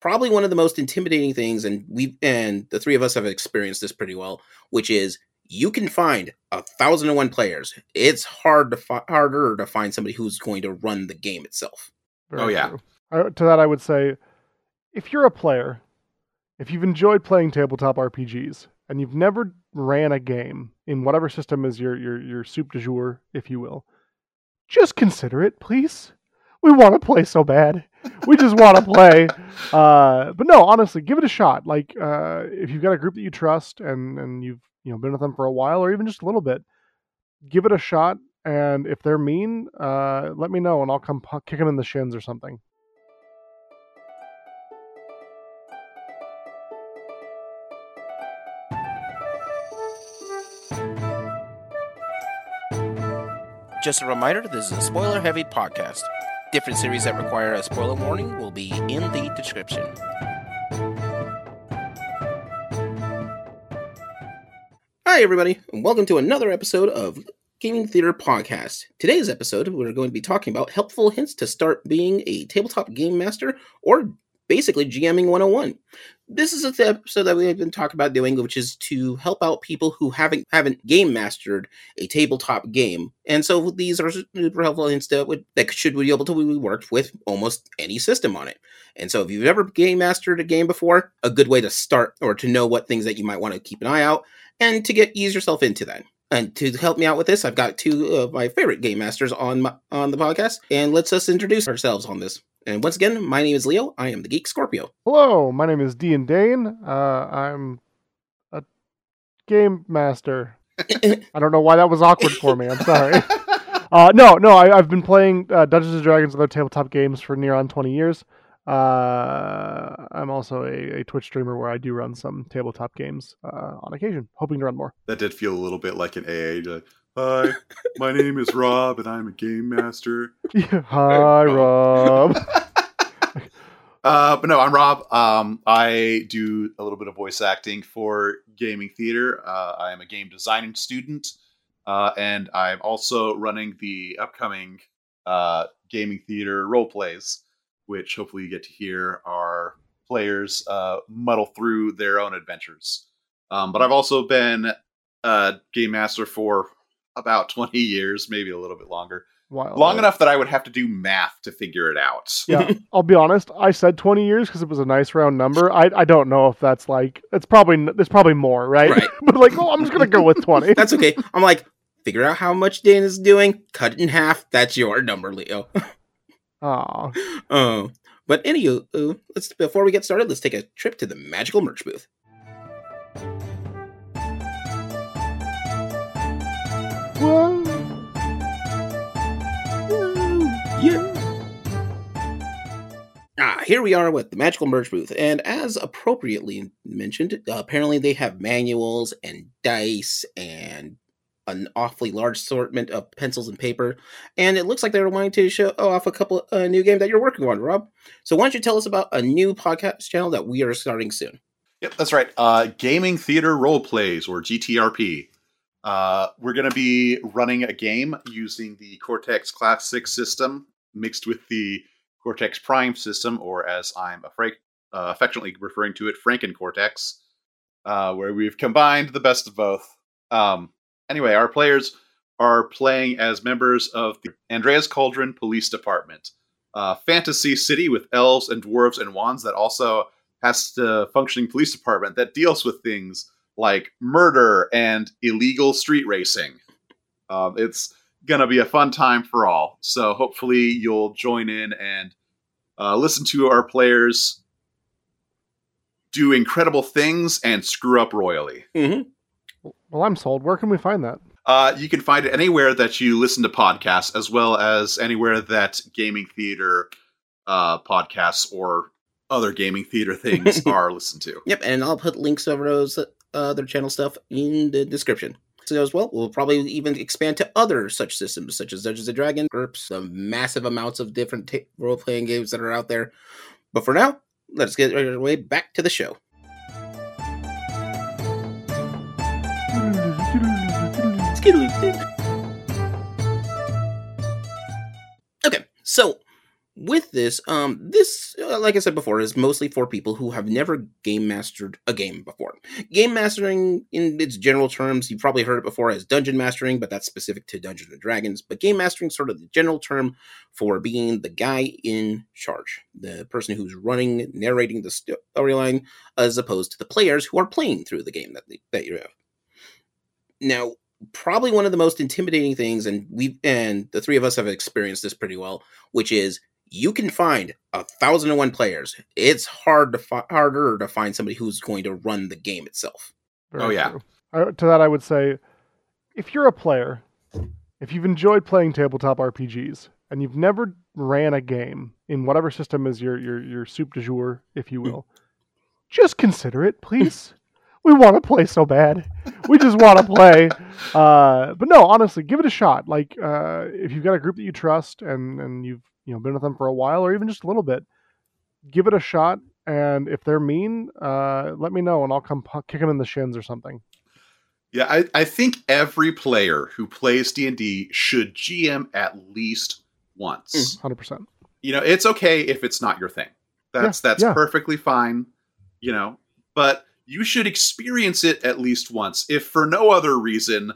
probably one of the most intimidating things, and we and the three of us have experienced this pretty well, which is you can find a thousand and one players. It's hard to fi- harder to find somebody who's going to run the game itself. Very Oh, yeah. I, to that, I would say, if you're a player, if you've enjoyed playing tabletop RPGs and you've never ran a game in whatever system is your your your soup du jour, if you will, just consider it, please. We want to play so bad. We just want to play. Uh, but no, honestly, give it a shot. Like uh, if you've got a group that you trust and and you've you know been with them for a while or even just a little bit, give it a shot. And if they're mean, uh, let me know and I'll come kick them in the shins or something. Just a reminder this is a spoiler heavy podcast. Different series that require a spoiler warning will be in the description. Hi, everybody, and welcome to another episode of Gaming Theater Podcast. Today's episode, we're going to be talking about helpful hints to start being a tabletop game master or basically GMing 101. This is the episode that we've been talking about doing, which is to help out people who haven't haven't game mastered a tabletop game. And so these are super helpful hints that that should be able to be worked with almost any system on it. And so if you've ever game mastered a game before, a good way to start or to know what things that you might want to keep an eye out and to get ease yourself into that. And to help me out with this, I've got two of my favorite game masters on my, on the podcast, and let's us introduce ourselves on this. And once again, my name is Leo. I am the Geek Scorpio. Hello, my name is DandDaine. Uh, I'm a game master. I don't know why that was awkward for me. I'm sorry. Uh, no, no, I, I've been playing uh, Dungeons and Dragons and other tabletop games for near on 20 years. Uh, I'm also a, a Twitch streamer where I do run some tabletop games uh, on occasion, hoping to run more. That did feel a little bit like an AA. Like, Hi, my name is Rob, and I'm a game master. Hi, Rob. Uh, but no, I'm Rob. Um, I do a little bit of voice acting for gaming theater. Uh, I am a game designing student, uh, and I'm also running the upcoming uh, gaming theater role plays, which hopefully you get to hear our players uh, muddle through their own adventures. Um, but I've also been a game master for about 20 years, maybe a little bit longer. Wild. Long enough that I would have to do math to figure it out. yeah, I'll be honest. I said 20 years because it was a nice round number. I, I don't know if that's like it's probably there's probably more, right? Right. but like, oh, I'm just gonna go with 20. That's okay. I'm like, figure out how much Dan is doing, cut it in half. That's your number, Leo. Aw. Oh, but anywho, uh, let's before we get started, let's take a trip to the magical merch booth. Whoa. Yeah. Ah, here we are with the magical merch booth, and as appropriately mentioned, uh, apparently they have manuals and dice and an awfully large assortment of pencils and paper. And it looks like they're wanting to show off a couple uh, new game that you're working on, Rob. So why don't you tell us about a new podcast channel that we are starting soon? Yep, that's right. Uh, Gaming Theater Role Plays, or GTRP. Uh, we're going to be running a game using the Cortex Classic system mixed with the Cortex Prime system, or as I'm afraid, uh, affectionately referring to it, Franken Cortex, uh, where we've combined the best of both. Um, anyway, our players are playing as members of the Andreas Cauldron Police Department, uh, fantasy city with elves and dwarves and wands that also has a functioning police department that deals with things like murder and illegal street racing. Um, it's gonna be a fun time for all. So hopefully you'll join in and uh, listen to our players do incredible things and screw up royally. Mm-hmm. Well, I'm sold. Where can we find that? Uh, you can find it anywhere that you listen to podcasts, as well as anywhere that gaming theater uh, podcasts or other gaming theater things are listened to. Yep, and I'll put links over those uh, other channel stuff in the description. So as well, we'll probably even expand to other such systems, such as Dungeons and Dragons, GURPS, the massive amounts of different ta role-playing games that are out there. But for now, let's get right away back to the show. Okay, so with this, um, this, uh, like I said before, is mostly for people who have never game mastered a game before. Game mastering, in its general terms, you've probably heard it before as dungeon mastering, but that's specific to Dungeons and Dragons. But game mastering sort of the general term for being the guy in charge, the person who's running, narrating the storyline, as opposed to the players who are playing through the game that they, that you have. Now, probably one of the most intimidating things, and we and the three of us have experienced this pretty well, which is you can find a thousand and one players. It's hard to fi- harder to find somebody who's going to run the game itself. Very oh yeah. I, to that, I would say, if you're a player, if you've enjoyed playing tabletop RPGs and you've never ran a game in whatever system is your your your soup du jour, if you hmm. will, just consider it, please. we want to play so bad. We just want to play. Uh, but no, honestly, give it a shot. Like uh, if you've got a group that you trust and and you've you know been with them for a while or even just a little bit, give it a shot. And if they're mean, uh, let me know and I'll come kick them in the shins or something. Yeah, I, I think every player who plays D and D should GM at least once. Mm, hundred percent. You know, it's okay if it's not your thing. That's yeah, that's yeah. perfectly fine. You know, but you should experience it at least once, if for no other reason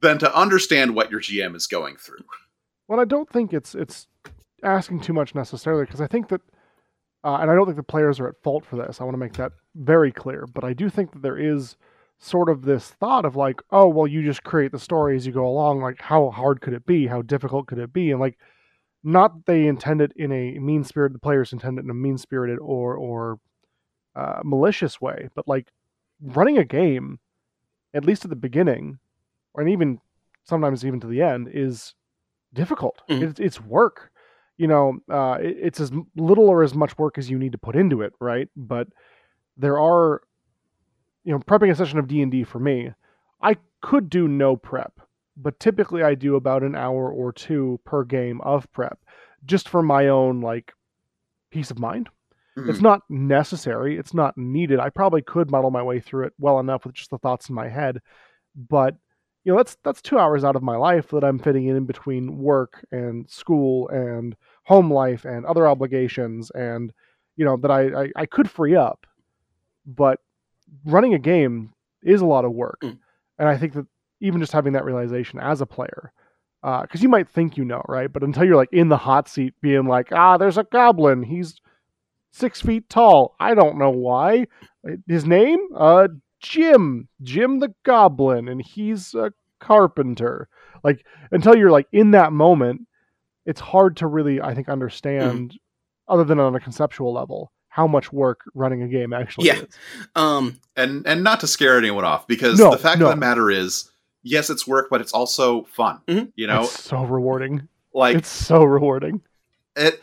than to understand what your GM is going through. Well, I don't think it's it's asking too much necessarily because I think that, uh, and I don't think the players are at fault for this. I want to make that very clear, but I do think that there is sort of this thought of like, oh, well, you just create the story as you go along. Like, how hard could it be? How difficult could it be? And like, not they intend it in a mean spirit. The players intend it in a mean spirited or or uh, malicious way, but like running a game, at least at the beginning, and even sometimes even to the end, is difficult. Mm-hmm. It's, it's work. You know, uh, it, it's as little or as much work as you need to put into it, right? But there are, you know, prepping a session of D and D for me, I could do no prep, but typically I do about an hour or two per game of prep, just for my own like peace of mind Mm-hmm. It's not necessary. It's not needed. I probably could muddle my way through it well enough with just the thoughts in my head, but you know that's that's two hours out of my life that I'm fitting in between work and school and home life and other obligations and you know that I I, I could free up, but running a game is a lot of work, mm. and I think that even just having that realization as a player because uh, you might think you know, right? But until you're like in the hot seat, being like, ah, there's a goblin, he's six feet tall. I don't know why. His name? Uh, Jim. Jim the Goblin, and he's a carpenter. Like until you're like in that moment, it's hard to really, I think, understand, mm. other than on a conceptual level, how much work running a game actually yeah. is. Um, and and not to scare anyone off, because no, the fact no. of the matter is, yes, it's work, but it's also fun. Mm-hmm. You know, it's so rewarding. Like it's so rewarding. It.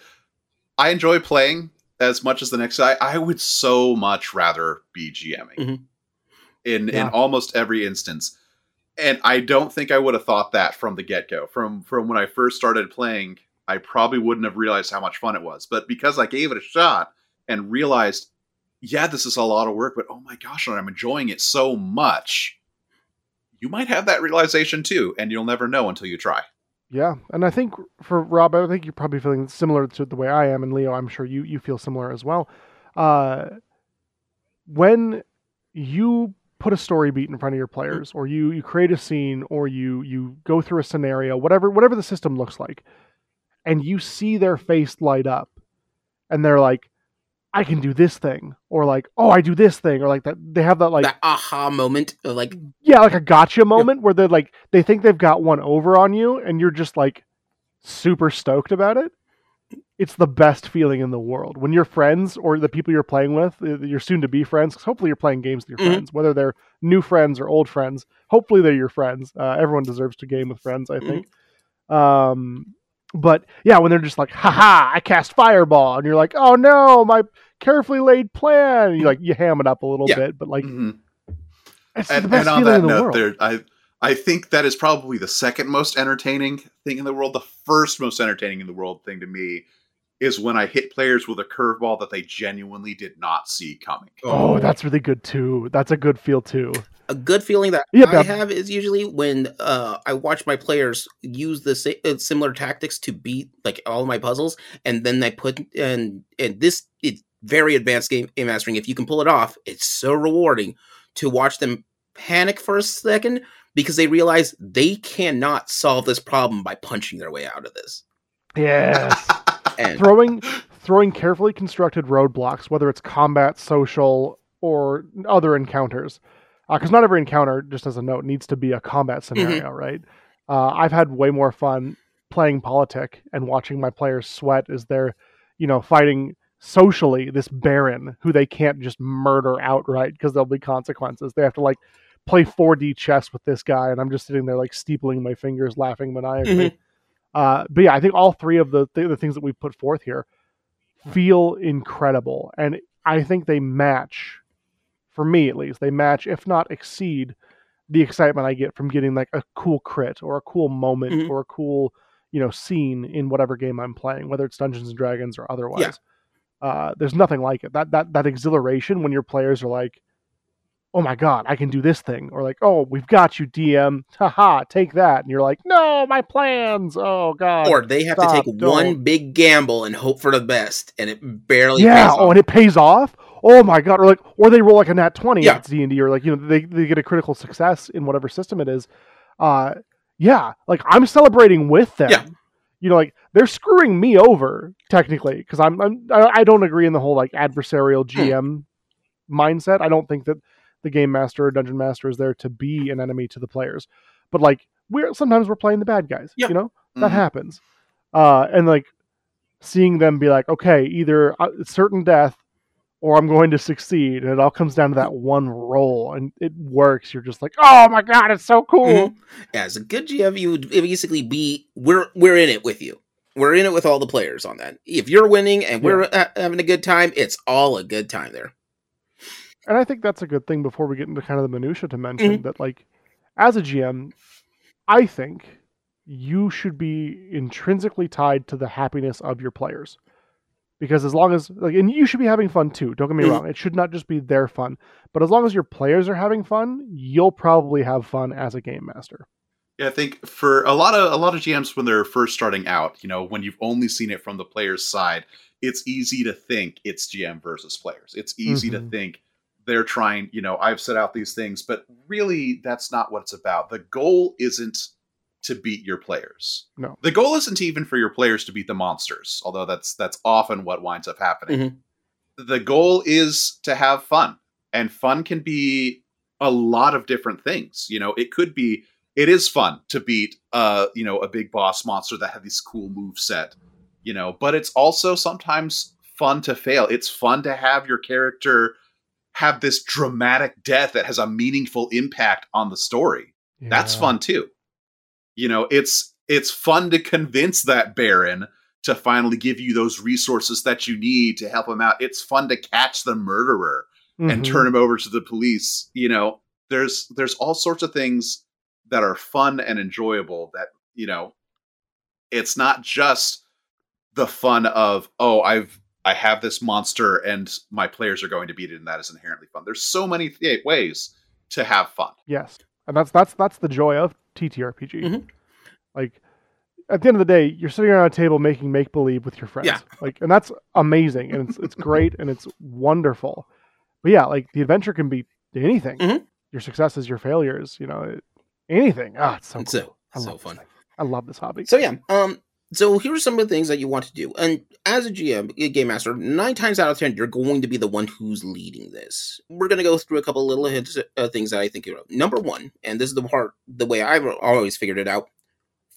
I enjoy playing as much as the next guy, I would so much rather be GMing mm-hmm. in yeah. in almost every instance. And I don't think I would have thought that from the get go. From from when I first started playing, I probably wouldn't have realized how much fun it was. But because I gave it a shot and realized, yeah, this is a lot of work, but oh my gosh, I'm enjoying it so much. You might have that realization too, and you'll never know until you try. Yeah, and I think for Rob, I think you're probably feeling similar to the way I am, and Leo, I'm sure you you feel similar as well. Uh, when you put a story beat in front of your players, or you you create a scene, or you you go through a scenario, whatever whatever the system looks like, and you see their face light up, and they're like, I can do this thing, or like, oh, I do this thing, or like that. They have that like that aha moment, like yeah, like a gotcha moment yeah. where they're like they think they've got one over on you, and you're just like super stoked about it. It's the best feeling in the world when your friends or the people you're playing with, uh, your soon to be friends. Because hopefully you're playing games with your mm-hmm. friends, whether they're new friends or old friends. Hopefully they're your friends. Uh, everyone deserves to game with friends, I think. Mm-hmm. Um, but yeah, when they're just like, haha, I cast fireball, and you're like, oh no, my carefully laid plan. You like you ham it up a little yeah. bit, but like mm-hmm. it's and, the best and on that note, the there I I think that is probably the second most entertaining thing in the world. The first most entertaining in the world thing to me is when I hit players with a curveball that they genuinely did not see coming. Oh, that's really good too. That's a good feel too. a good feeling that Yeah, I have is usually when uh, I watch my players use the sa- uh, similar tactics to beat like all my puzzles, and then they put and and this it's very advanced game, game mastering. If you can pull it off, it's so rewarding to watch them panic for a second because they realize they cannot solve this problem by punching their way out of this. Yes. And throwing throwing carefully constructed roadblocks, whether it's combat, social, or other encounters, uh, because not every encounter, just as a note, needs to be a combat mm-hmm. scenario, right? Uh, I've had way more fun playing politic and watching my players sweat as they're, you know, fighting socially this baron who they can't just murder outright because there'll be consequences. They have to like play 4D chess with this guy, and I'm just sitting there like steepling my fingers, laughing maniacally. Mm-hmm. Uh, but yeah, I think all three of the th- the things that we've put forth here feel incredible, and I think they match, for me at least, they match, if not exceed, the excitement I get from getting like a cool crit or a cool moment Mhm. or a cool you know scene in whatever game I'm playing, whether it's Dungeons and Dragons or otherwise. Uh, there's nothing like it. That that that exhilaration when your players are like, "Oh my god, I can do this thing," or like, "Oh, we've got you, DM. Haha, take that," and you're like, "No, my plans. Oh god." or they have Stop, to take don't. one big gamble and hope for the best, and it barely yeah. Oh, and it pays off. Oh my god! Or like, or they roll like a nat twenty Yeah. it's D and D, or like you know they they get a critical success in whatever system it is. Uh, yeah. Like I'm celebrating with them. Yeah. You know, like they're screwing me over technically because I'm, I'm I I don't agree in the whole like adversarial Hmm. GM mindset. I don't think that the game master or dungeon master is there to be an enemy to the players, but like we're sometimes we're playing the bad guys. Yeah. You know that Mhm. happens, uh, and like seeing them be like, okay, either uh, certain death or I'm going to succeed, and it all comes down to that one roll, and it works. You're just like, oh my god, it's so cool. Mhm. As a good GM, you would basically be we're we're in it with you. We're in it with all the players on that. If you're winning and we're ha- having a good time, it's all a good time there. And I think that's a good thing before we get into kind of the minutia to mention Mm-hmm. that, like, as a GM, I think you should be intrinsically tied to the happiness of your players. Because as long as, like, and you should be having fun too. Don't get me Mhm. wrong. It should not just be their fun. But as long as your players are having fun, you'll probably have fun as a game master. Yeah, I think for a lot of a lot of GMs when they're first starting out, you know, when you've only seen it from the player's side, it's easy to think it's GM versus players. It's easy to Mhm. think they're trying, you know, I've set out these things, but really that's not what it's about. The goal isn't to beat your players. No. The goal isn't even for your players to beat the monsters, although that's that's often what winds up happening. Mhm. The goal is to have fun. And fun can be a lot of different things. You know, it could be it is fun to beat uh, you know, a big boss monster that had this cool move set, you know, but it's also sometimes fun to fail. It's fun to have your character have this dramatic death that has a meaningful impact on the story. That's fun too. You know, it's it's fun to convince that baron to finally give you those resources that you need to help him out. It's fun to catch the murderer and Mhm. turn him over to the police. You know, there's there's all sorts of things that are fun and enjoyable that, you know, it's not just the fun of, oh, I've I have this monster and my players are going to beat it and that is inherently fun. There's so many th- ways to have fun. Yes, and that's that's that's the joy of TTRPG. Mhm. Like at the end of the day, you're sitting around a table making make believe with your friends. Yeah. Like, and that's amazing, and it's it's great, and it's wonderful. But yeah, like the adventure can be anything. Mhm. Your successes, your failures, you know, it, anything. Ah, it's so It's cool. so so fun. thing. I love this hobby. So yeah, um, so here are some of the things that you want to do. And as a GM, a game master, nine times out of ten, you're going to be the one who's leading this. We're going to go through a couple little hints, uh, things that I think you know. Number one, and this is the part, the way I've always figured it out.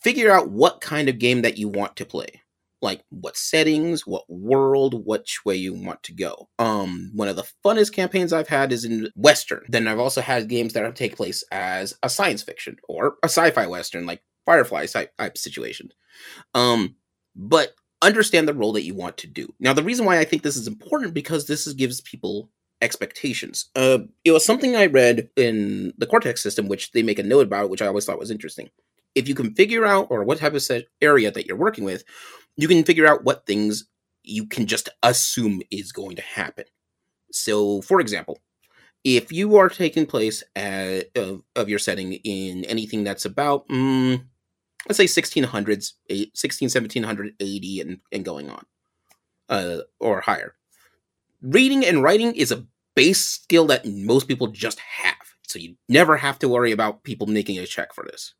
Figure out what kind of game that you want to play, like what settings, what world, which way you want to go. Um, one of the funnest campaigns I've had is in Western. Then I've also had games that take place as a science fiction or a sci-fi Western, like Firefly type, type situation. Um, but understand the role that you want to do. Now, the reason why I think this is important because this is, gives people expectations. Uh, it was something I read in the Cortex system, which they make a note about, which I always thought was interesting. If you can figure out or what type of set area that you're working with, you can figure out what things you can just assume is going to happen. So, for example, if you are taking place at, of, of your setting in anything that's about, mm, let's say 1600s, 16, 1780 and, and going on, uh, or higher, reading and writing is a base skill that most people just have. So you never have to worry about people making a check for this.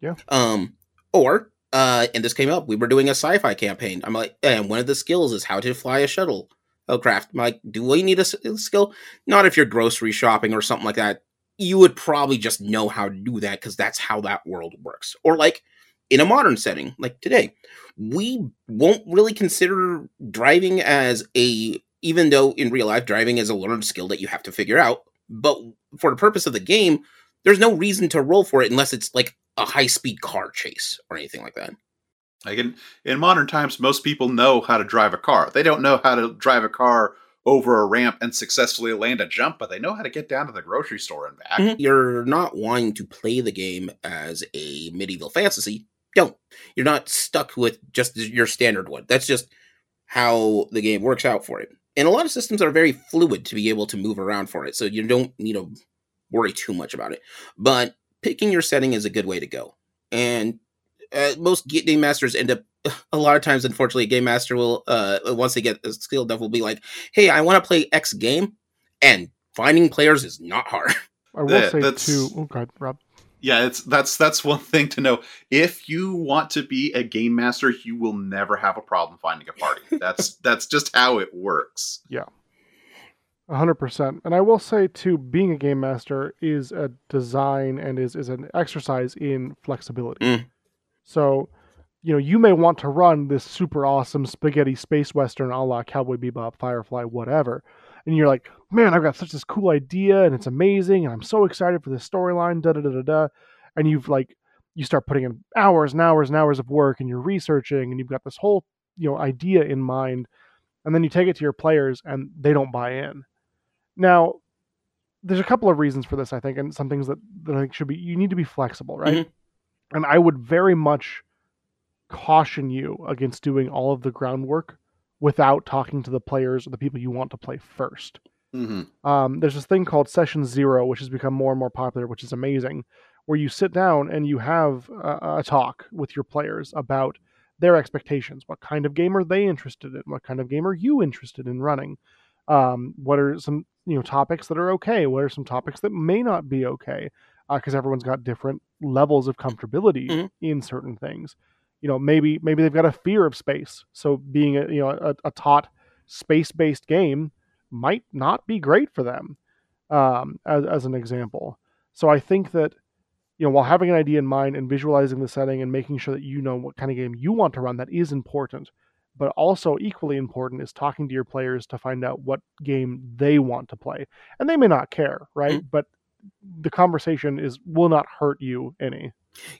Yeah. Um, or uh, and this came up. We were doing a sci-fi campaign. I'm like, and one of the skills is how to fly a shuttle Oh, craft. I'm like, do we need a skill? Not if you're grocery shopping or something like that. You would probably just know how to do that because that's how that world works. Or like in a modern setting, like today, we won't really consider driving as a, even though in real life driving is a learned skill that you have to figure out. But for the purpose of the game, there's no reason to roll for it unless it's like a high speed car chase or anything like that. Like in, in modern times, most people know how to drive a car. They don't know how to drive a car over a ramp and successfully land a jump, but they know how to get down to the grocery store and back. Mm-hmm. You're not wanting to play the game as a medieval fantasy. Don't. You're not stuck with just your standard one. That's just how the game works out for it. And a lot of systems are very fluid to be able to move around for it, so you don't need to worry too much about it. But picking your setting is a good way to go. And uh, most game masters end up a lot of times unfortunately a game master will uh once they get a skilled enough will be like hey i want to play x game and finding players is not hard i will yeah, say that's, too oh god rob yeah it's that's that's one thing to know. If you want to be a game master you will never have a problem finding a party. That's that's just how it works. Yeah. 100% and i will say too being a game master is a design and is is an exercise in flexibility. Mm. So, you know, you may want to run this super awesome spaghetti space western a la Cowboy Bebop, Firefly, whatever. And you're like, man, I've got such this cool idea and it's amazing and I'm so excited for this storyline, da da da da da. And you've like, you start putting in hours and hours and hours of work and you're researching and you've got this whole, you know, idea in mind. And then you take it to your players and they don't buy in. Now, there's a couple of reasons for this, I think, and some things that, that I think should be, you need to be flexible, right? Mm-hmm and I would very much caution you against doing all of the groundwork without talking to the players or the people you want to play 1st mm-hmm. um, there's this thing called Session Zero, which has become more and more popular, which is amazing, where you sit down and you have a, a talk with your players about their expectations. What kind of game are they interested in? What kind of game are you interested in running? Um, what are some you know topics that are okay? What are some topics that may not be okay? because uh, everyone's got different levels of comfortability mm-hmm. in certain things. You know, maybe maybe they've got a fear of space, so being a you know a, a taught space based game might not be great for them, um, as as an example. So I think that you know while having an idea in mind and visualizing the setting and making sure that you know what kind of game you want to run, that is important. But also equally important is talking to your players to find out what game they want to play, and they may not care, right? Mm-hmm. But the conversation is will not hurt you any.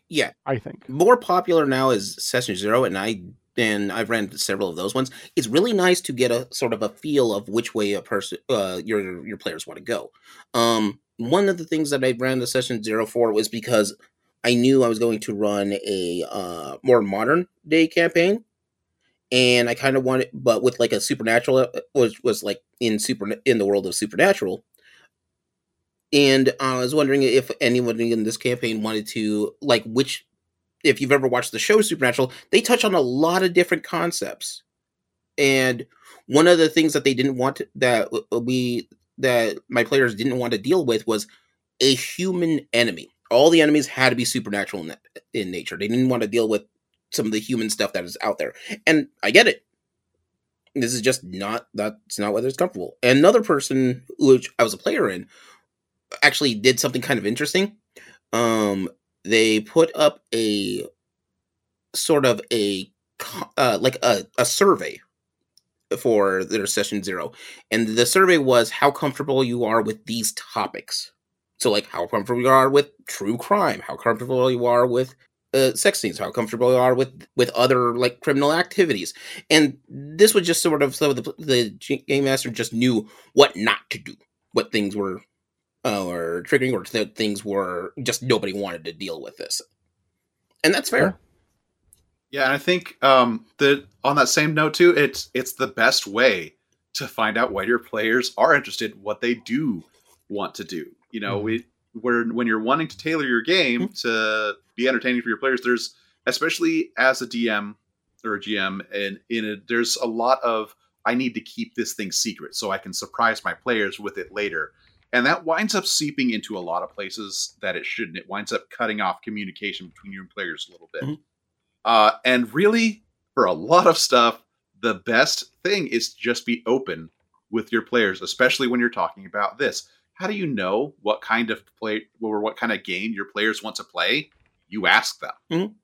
Yeah, I think more popular now is Session Zero, and I and I've ran several of those ones. It's really nice to get a sort of a feel of which way a person, uh, your your players want to go. Um, one of the things that I ran the Session Zero for was because I knew I was going to run a uh, more modern day campaign, and I kind of wanted, but with like a supernatural uh, was was like in super in the world of supernatural and I was wondering if anyone in this campaign wanted to like which if you've ever watched the show Supernatural, they touch on a lot of different concepts. And one of the things that they didn't want that we that my players didn't want to deal with was a human enemy. All the enemies had to be supernatural in, in nature. They didn't want to deal with some of the human stuff that is out there. And I get it. This is just not that's not whether it's comfortable. Another person which I was a player in actually did something kind of interesting. Um, they put up a sort of a uh, like a, a survey for their session zero, and the survey was how comfortable you are with these topics. So, like, how comfortable you are with true crime, how comfortable you are with uh, sex scenes, how comfortable you are with with other like criminal activities, and this was just sort of so the the game master just knew what not to do, what things were uh, or triggering or things were just nobody wanted to deal with this and that's fair Yeah, and I think um, that on that same note too, it's it's the best way to find out what your players are interested, what they do want to do. You know, Mhm. we where when you're wanting to tailor your game to be entertaining for your players, there's especially as a DM or a GM, and in it, there's a lot of I need to keep this thing secret so I can surprise my players with it later. And that winds up seeping into a lot of places that it shouldn't. It winds up cutting off communication between your players a little bit. Mhm. Uh, and really, for a lot of stuff, the best thing is to just be open with your players, especially when you're talking about this. How do you know what kind of play or what kind of game your players want to play? You ask them. Mhm.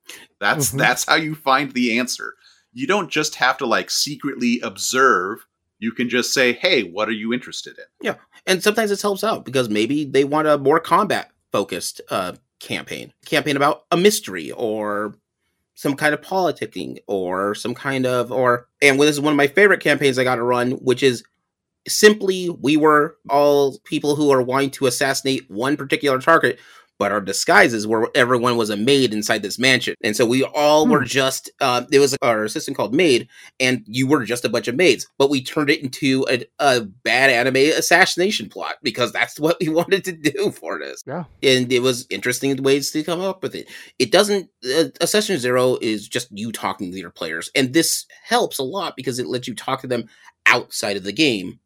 That's Mhm. that's how you find the answer. You don't just have to like secretly observe. You can just say, "Hey, what are you interested in?" Yeah, and sometimes this helps out because maybe they want a more combat focused uh, campaign campaign about a mystery or some kind of politicking or some kind of or and this is one of my favorite campaigns i got to run which is simply we were all people who are wanting to assassinate one particular target but our disguises were everyone was a maid inside this mansion and so we all were Hmm. just uh, it was our assistant called maid and you were just a bunch of maids but we turned it into a, a bad anime assassination plot because that's what we wanted to do for this Yeah. and it was interesting ways to come up with it it doesn't uh, a session zero is just you talking to your players and this helps a lot because it lets you talk to them outside of the game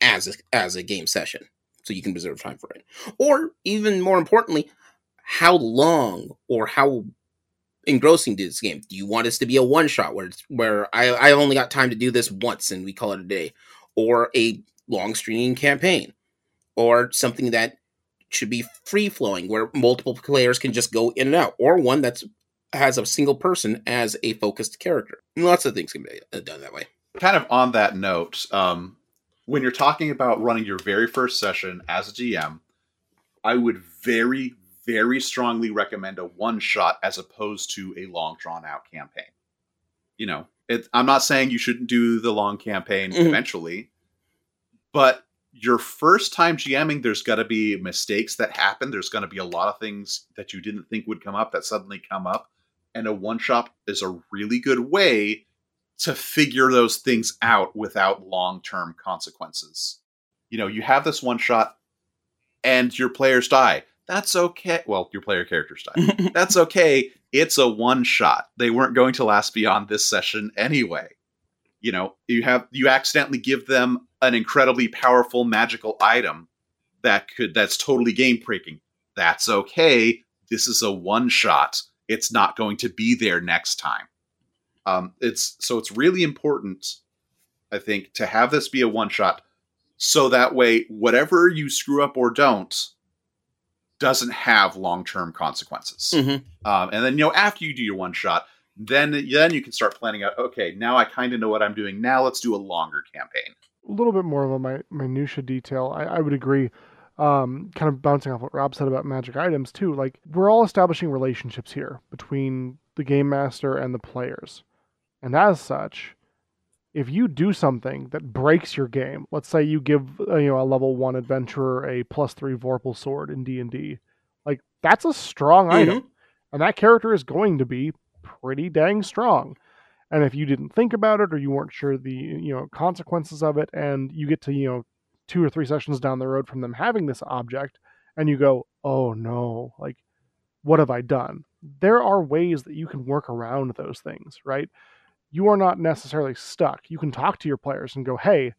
as a, as a game session so you can reserve time for it or even more importantly how long or how engrossing to this game? Do you want this to be a one shot where it's where I, I only got time to do this once and we call it a day? Or a long streaming campaign? Or something that should be free flowing where multiple players can just go in and out? Or one that's has a single person as a focused character? Lots of things can be uh, done that way. Kind of on that note, um, when you're talking about running your very first session as a GM, I would very, very strongly recommend a one shot as opposed to a long drawn out campaign. You know, it, I'm not saying you shouldn't do the long campaign Mhm. eventually, but your first time GMing, there's got to be mistakes that happen. There's going to be a lot of things that you didn't think would come up that suddenly come up. And a one shot is a really good way to figure those things out without long term consequences. You know, you have this one shot and your players die. That's okay. Well, your player characters die. That's okay. It's a one shot. They weren't going to last beyond this session anyway. You know, you have you accidentally give them an incredibly powerful magical item that could that's totally game breaking. That's okay. This is a one shot. It's not going to be there next time. Um, it's so it's really important, I think, to have this be a one shot, so that way whatever you screw up or don't doesn't have long term consequences. Mhm. Um, and then you know after you do your one shot, then then you can start planning out. Okay, now I kind of know what I'm doing. Now let's do a longer campaign. a little bit more of a mi- minutia detail. I, I would agree. Um, kind of bouncing off what Rob said about magic items too. Like we're all establishing relationships here between the game master and the players, and as such, if you do something that breaks your game, let's say you give uh, you know a level one adventurer a plus three Vorpal sword in D and D, like that's a strong item, and that character is going to be pretty dang strong. And if you didn't think about it or you weren't sure the you know consequences of it, and you get to you know two or three sessions down the road from them having this object, and you go, oh no, like what have I done? There are ways that you can work around those things, right? You are not necessarily stuck. You can talk to your players and go, hey,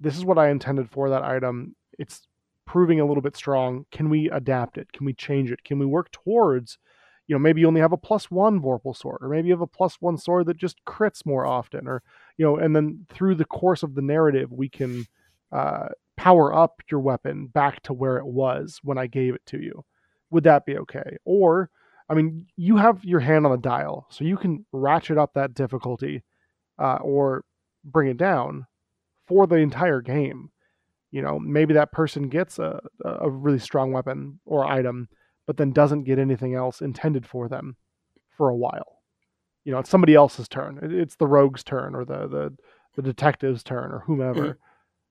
this is what I intended for that item. It's proving a little bit strong. Can we adapt it? Can we change it? Can we work towards you know, maybe you only have a plus one Vorpal sword, or maybe you have a plus one sword that just crits more often, or you know, and then through the course of the narrative, we can uh, power up your weapon back to where it was when I gave it to you. Would that be okay? Or, I mean, you have your hand on the dial, so you can ratchet up that difficulty uh, or bring it down for the entire game. You know, maybe that person gets a, a really strong weapon or item but then doesn't get anything else intended for them for a while. You know, it's somebody else's turn. It's the rogue's turn or the the, the detective's turn or whomever.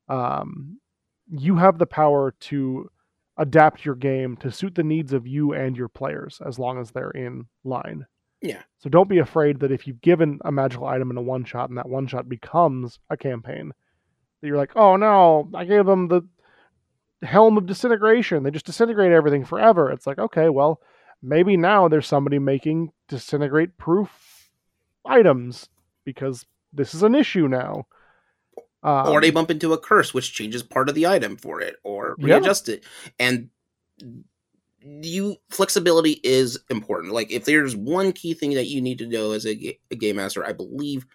Um, you have the power to adapt your game to suit the needs of you and your players as long as they're in line. Yeah. So don't be afraid that if you've given a magical item in a one shot and that one shot becomes a campaign, that you're like, oh no, I gave them the helm of disintegration. They just disintegrate everything forever. It's like, okay, well, maybe now there's somebody making disintegrate proof items because this is an issue now. Um, or they bump into a curse which changes part of the item for it or Yeah. readjust it. And you flexibility is important. Like if there's one key thing that you need to know as a, ga- a game master i believe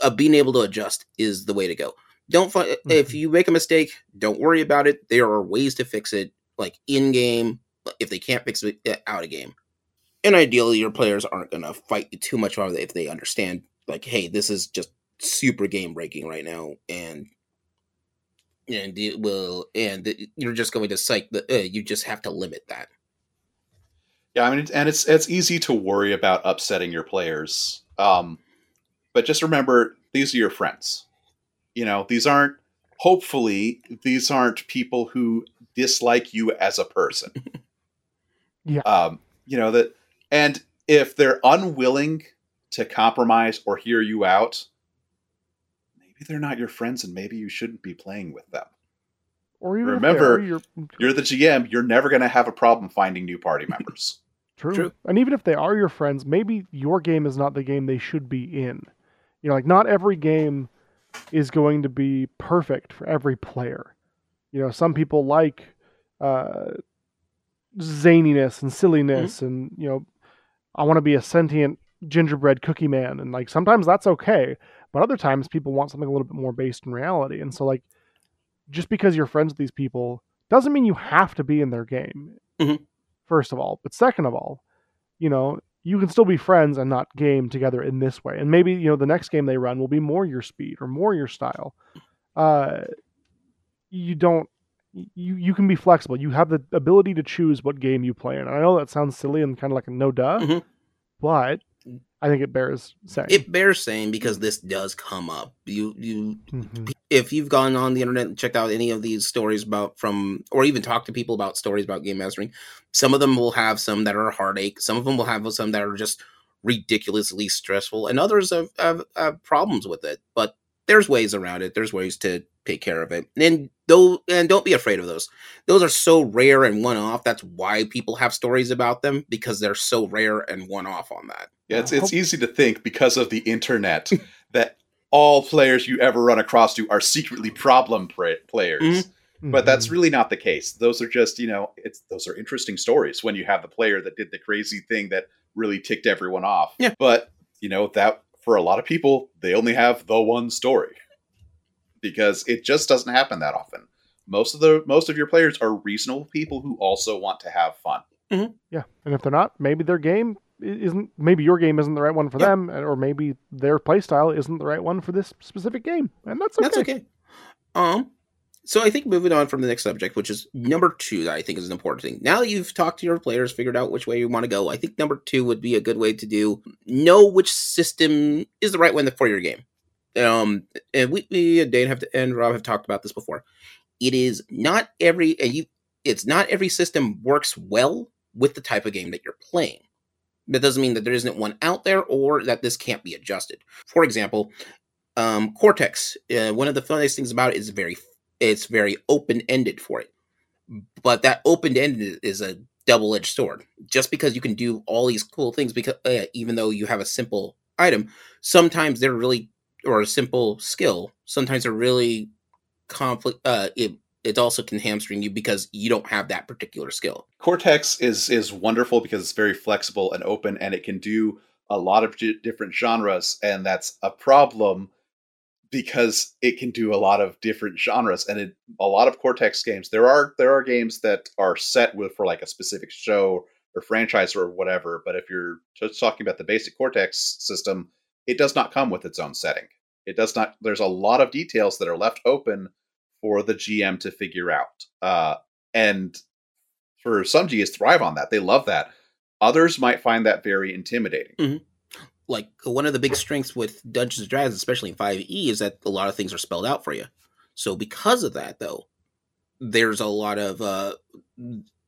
uh, being able to adjust is the way to go. Don't fi- if Mhm. you make a mistake don't worry about it. There are ways to fix it like in game if they can't fix it uh, out of game. And ideally your players aren't going to fight you too much on it if they understand like hey this is just super game breaking right now and and it will and it- you're just going to psych the uh, you just have to limit that Yeah, I mean, and it's it's easy to worry about upsetting your players. Um, but just remember, these are your friends. You know, these aren't. Hopefully, these aren't people who dislike you as a person. Yeah. Um, you know that, and if they're unwilling to compromise or hear you out, maybe they're not your friends, and maybe you shouldn't be playing with them. or even remember, are, you're, You're the GM. You're never going to have a problem finding new party members. True. True. And even if they are your friends, maybe your game is not the game they should be in. You know, like not every game is going to be perfect for every player. You know, some people like uh, zaniness and silliness, and you know, I want to be a sentient gingerbread cookie man, and like sometimes that's okay, but other times people want something a little bit more based in reality, and so like just because you're friends with these people doesn't mean you have to be in their game. Mhm. First of all, but second of all, you know, you can still be friends and not game together in this way. And maybe, you know, the next game they run will be more your speed or more your style. Uh you don't you you can be flexible. You have the ability to choose what game you play in. And I know that sounds silly and kind of like a no duh, Mhm. but I think it bears saying. it bears saying because this does come up you you Mhm. if you've gone on the internet and checked out any of these stories about from or even talked to people about stories about game mastering some of them will have some that are heartache some of them will have some that are just ridiculously stressful and others have, have, have problems with it but there's ways around it there's ways to take care of it and though and don't be afraid of those those are so rare and one off that's why people have stories about them because they're so rare and one off on that Yeah, it's it's easy to think because of the internet that all players you ever run across to are secretly problem pra- players. Mhm. But that's Mhm. really not the case. Those are just, you know, it's those are interesting stories when you have the player that did the crazy thing that really ticked everyone off. Yeah. But, you know, that for a lot of people, they only have the one story. Because it just doesn't happen that often. Most of the most of your players are reasonable people who also want to have fun. Yeah, and if they're not, maybe their game isn't. Maybe your game isn't the right one for Yeah. them, or maybe their playstyle isn't the right one for this specific game, and that's okay. That's okay. Um, so I think moving on from the next subject, which is number two, that I think is an important thing. Now that you've talked to your players, figured out which way you want to go, I think number two would be a good way to do know which system is the right one for your game. Um, and we, we and Daine have to, and Rob have talked about this before. It is not every and you. It's not every system works well with the type of game that you're playing. That doesn't mean that there isn't one out there or that this can't be adjusted. For example, um, Cortex. Uh, one of the funniest things about it is very it's very open ended for it, but that open ended is a double edged sword. Just because you can do all these cool things, because uh, even though you have a simple item, sometimes they're really or a simple skill. Sometimes they're really conflict. Uh, it it also can hamstring you because you don't have that particular skill. Cortex is is wonderful because it's very flexible and open, and it can do a lot of di- different genres, and that's a problem because it can do a lot of different genres. And it, a lot of Cortex games, there are there are games that are set with for like a specific show or franchise or whatever. But if you're just talking about the basic Cortex system, it does not come with its own setting. It does not. There's a lot of details that are left open for the GM to figure out. Uh, and for some GAs thrive on that. They love that. Others might find that very intimidating. Like one of the big strengths with Dungeons and Dragons, especially in 5e, is that a lot of things are spelled out for you. So because of that, though, there's a lot of uh,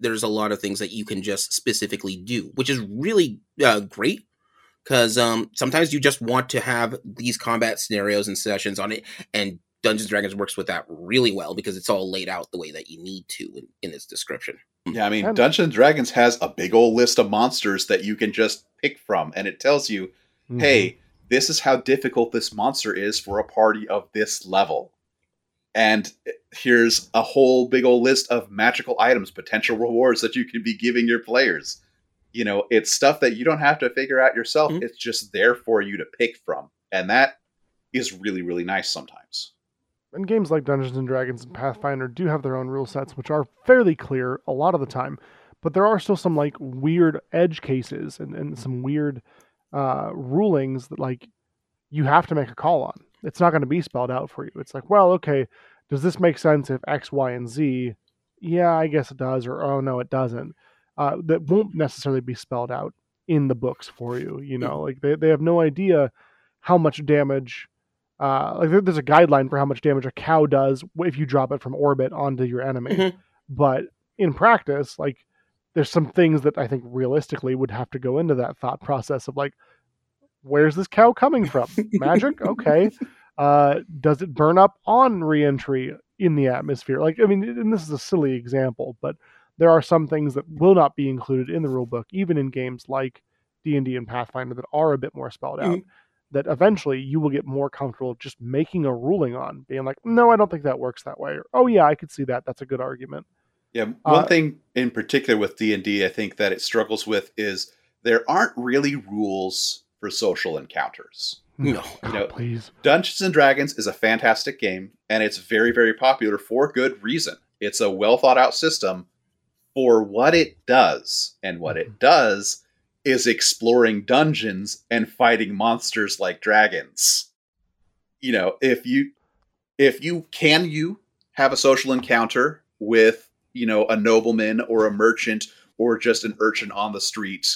there's a lot of things that you can just specifically do, which is really uh, great. because um, sometimes you just want to have these combat scenarios and sessions on it, and Dungeons and Dragons works with that really well because it's all laid out the way that you need to in, in its description. Yeah, I mean, Dungeons and Dragons has a big old list of monsters that you can just pick from, and it tells you, Mhm. hey, this is how difficult this monster is for a party of this level. And here's a whole big old list of magical items, potential rewards that you can be giving your players. You know, it's stuff that you don't have to figure out yourself. Mhm. It's just there for you to pick from. And that is really, really nice sometimes. and games like Dungeons and Dragons and Pathfinder do have their own rule sets, which are fairly clear a lot of the time. But there are still some like weird edge cases and, and some weird uh, rulings that like you have to make a call on. It's not going to be spelled out for you. It's like, well, okay, does this make sense if X, Y, and Z? Yeah, I guess it does, or oh no, it doesn't. Uh, that won't necessarily be spelled out in the books for you. You know, like they, they have no idea how much damage uh, like there's a guideline for how much damage a cow does if you drop it from orbit onto your enemy. Mhm. But in practice, like there's some things that I think realistically would have to go into that thought process of like, where's this cow coming from? Magic? Okay. Uh, does it burn up on reentry in the atmosphere? Like, I mean, and this is a silly example, but there are some things that will not be included in the rulebook, even in games like D and D and Pathfinder that are a bit more spelled out. Mhm. That eventually you will get more comfortable just making a ruling on, being like, no, I don't think that works that way, or oh yeah, I could see that. That's a good argument. Yeah, one Uh, thing in particular with D and D, I think that it struggles with is there aren't really rules for social encounters. No. God, know- please. Dungeons and Dragons is a fantastic game, and it's very, very popular for good reason. It's a well thought out system for what it does, and what it does is exploring dungeons and fighting monsters like dragons. You know, if you if you can you have a social encounter with you know a nobleman or a merchant or just an urchin on the street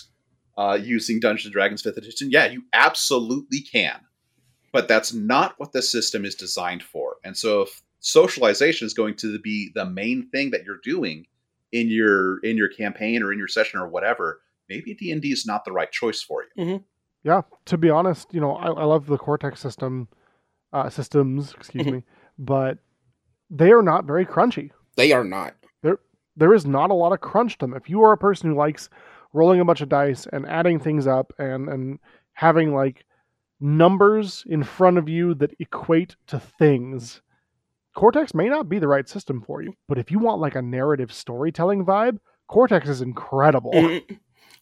uh, using Dungeons and Dragons Fifth Edition, yeah, you absolutely can. But that's not what the system is designed for. And so, if socialization is going to be the main thing that you're doing in your in your campaign or in your session or whatever, maybe D and D is not the right choice for you. Yeah, to be honest, you know, I, I love the Cortex system, uh, systems, excuse Mhm. me, but they are not very crunchy. They are not. There is not a lot of crunch to them. If you are a person who likes rolling a bunch of dice and adding things up and and having like numbers in front of you that equate to things, Cortex may not be the right system for you. But if you want like a narrative storytelling vibe, Cortex is incredible.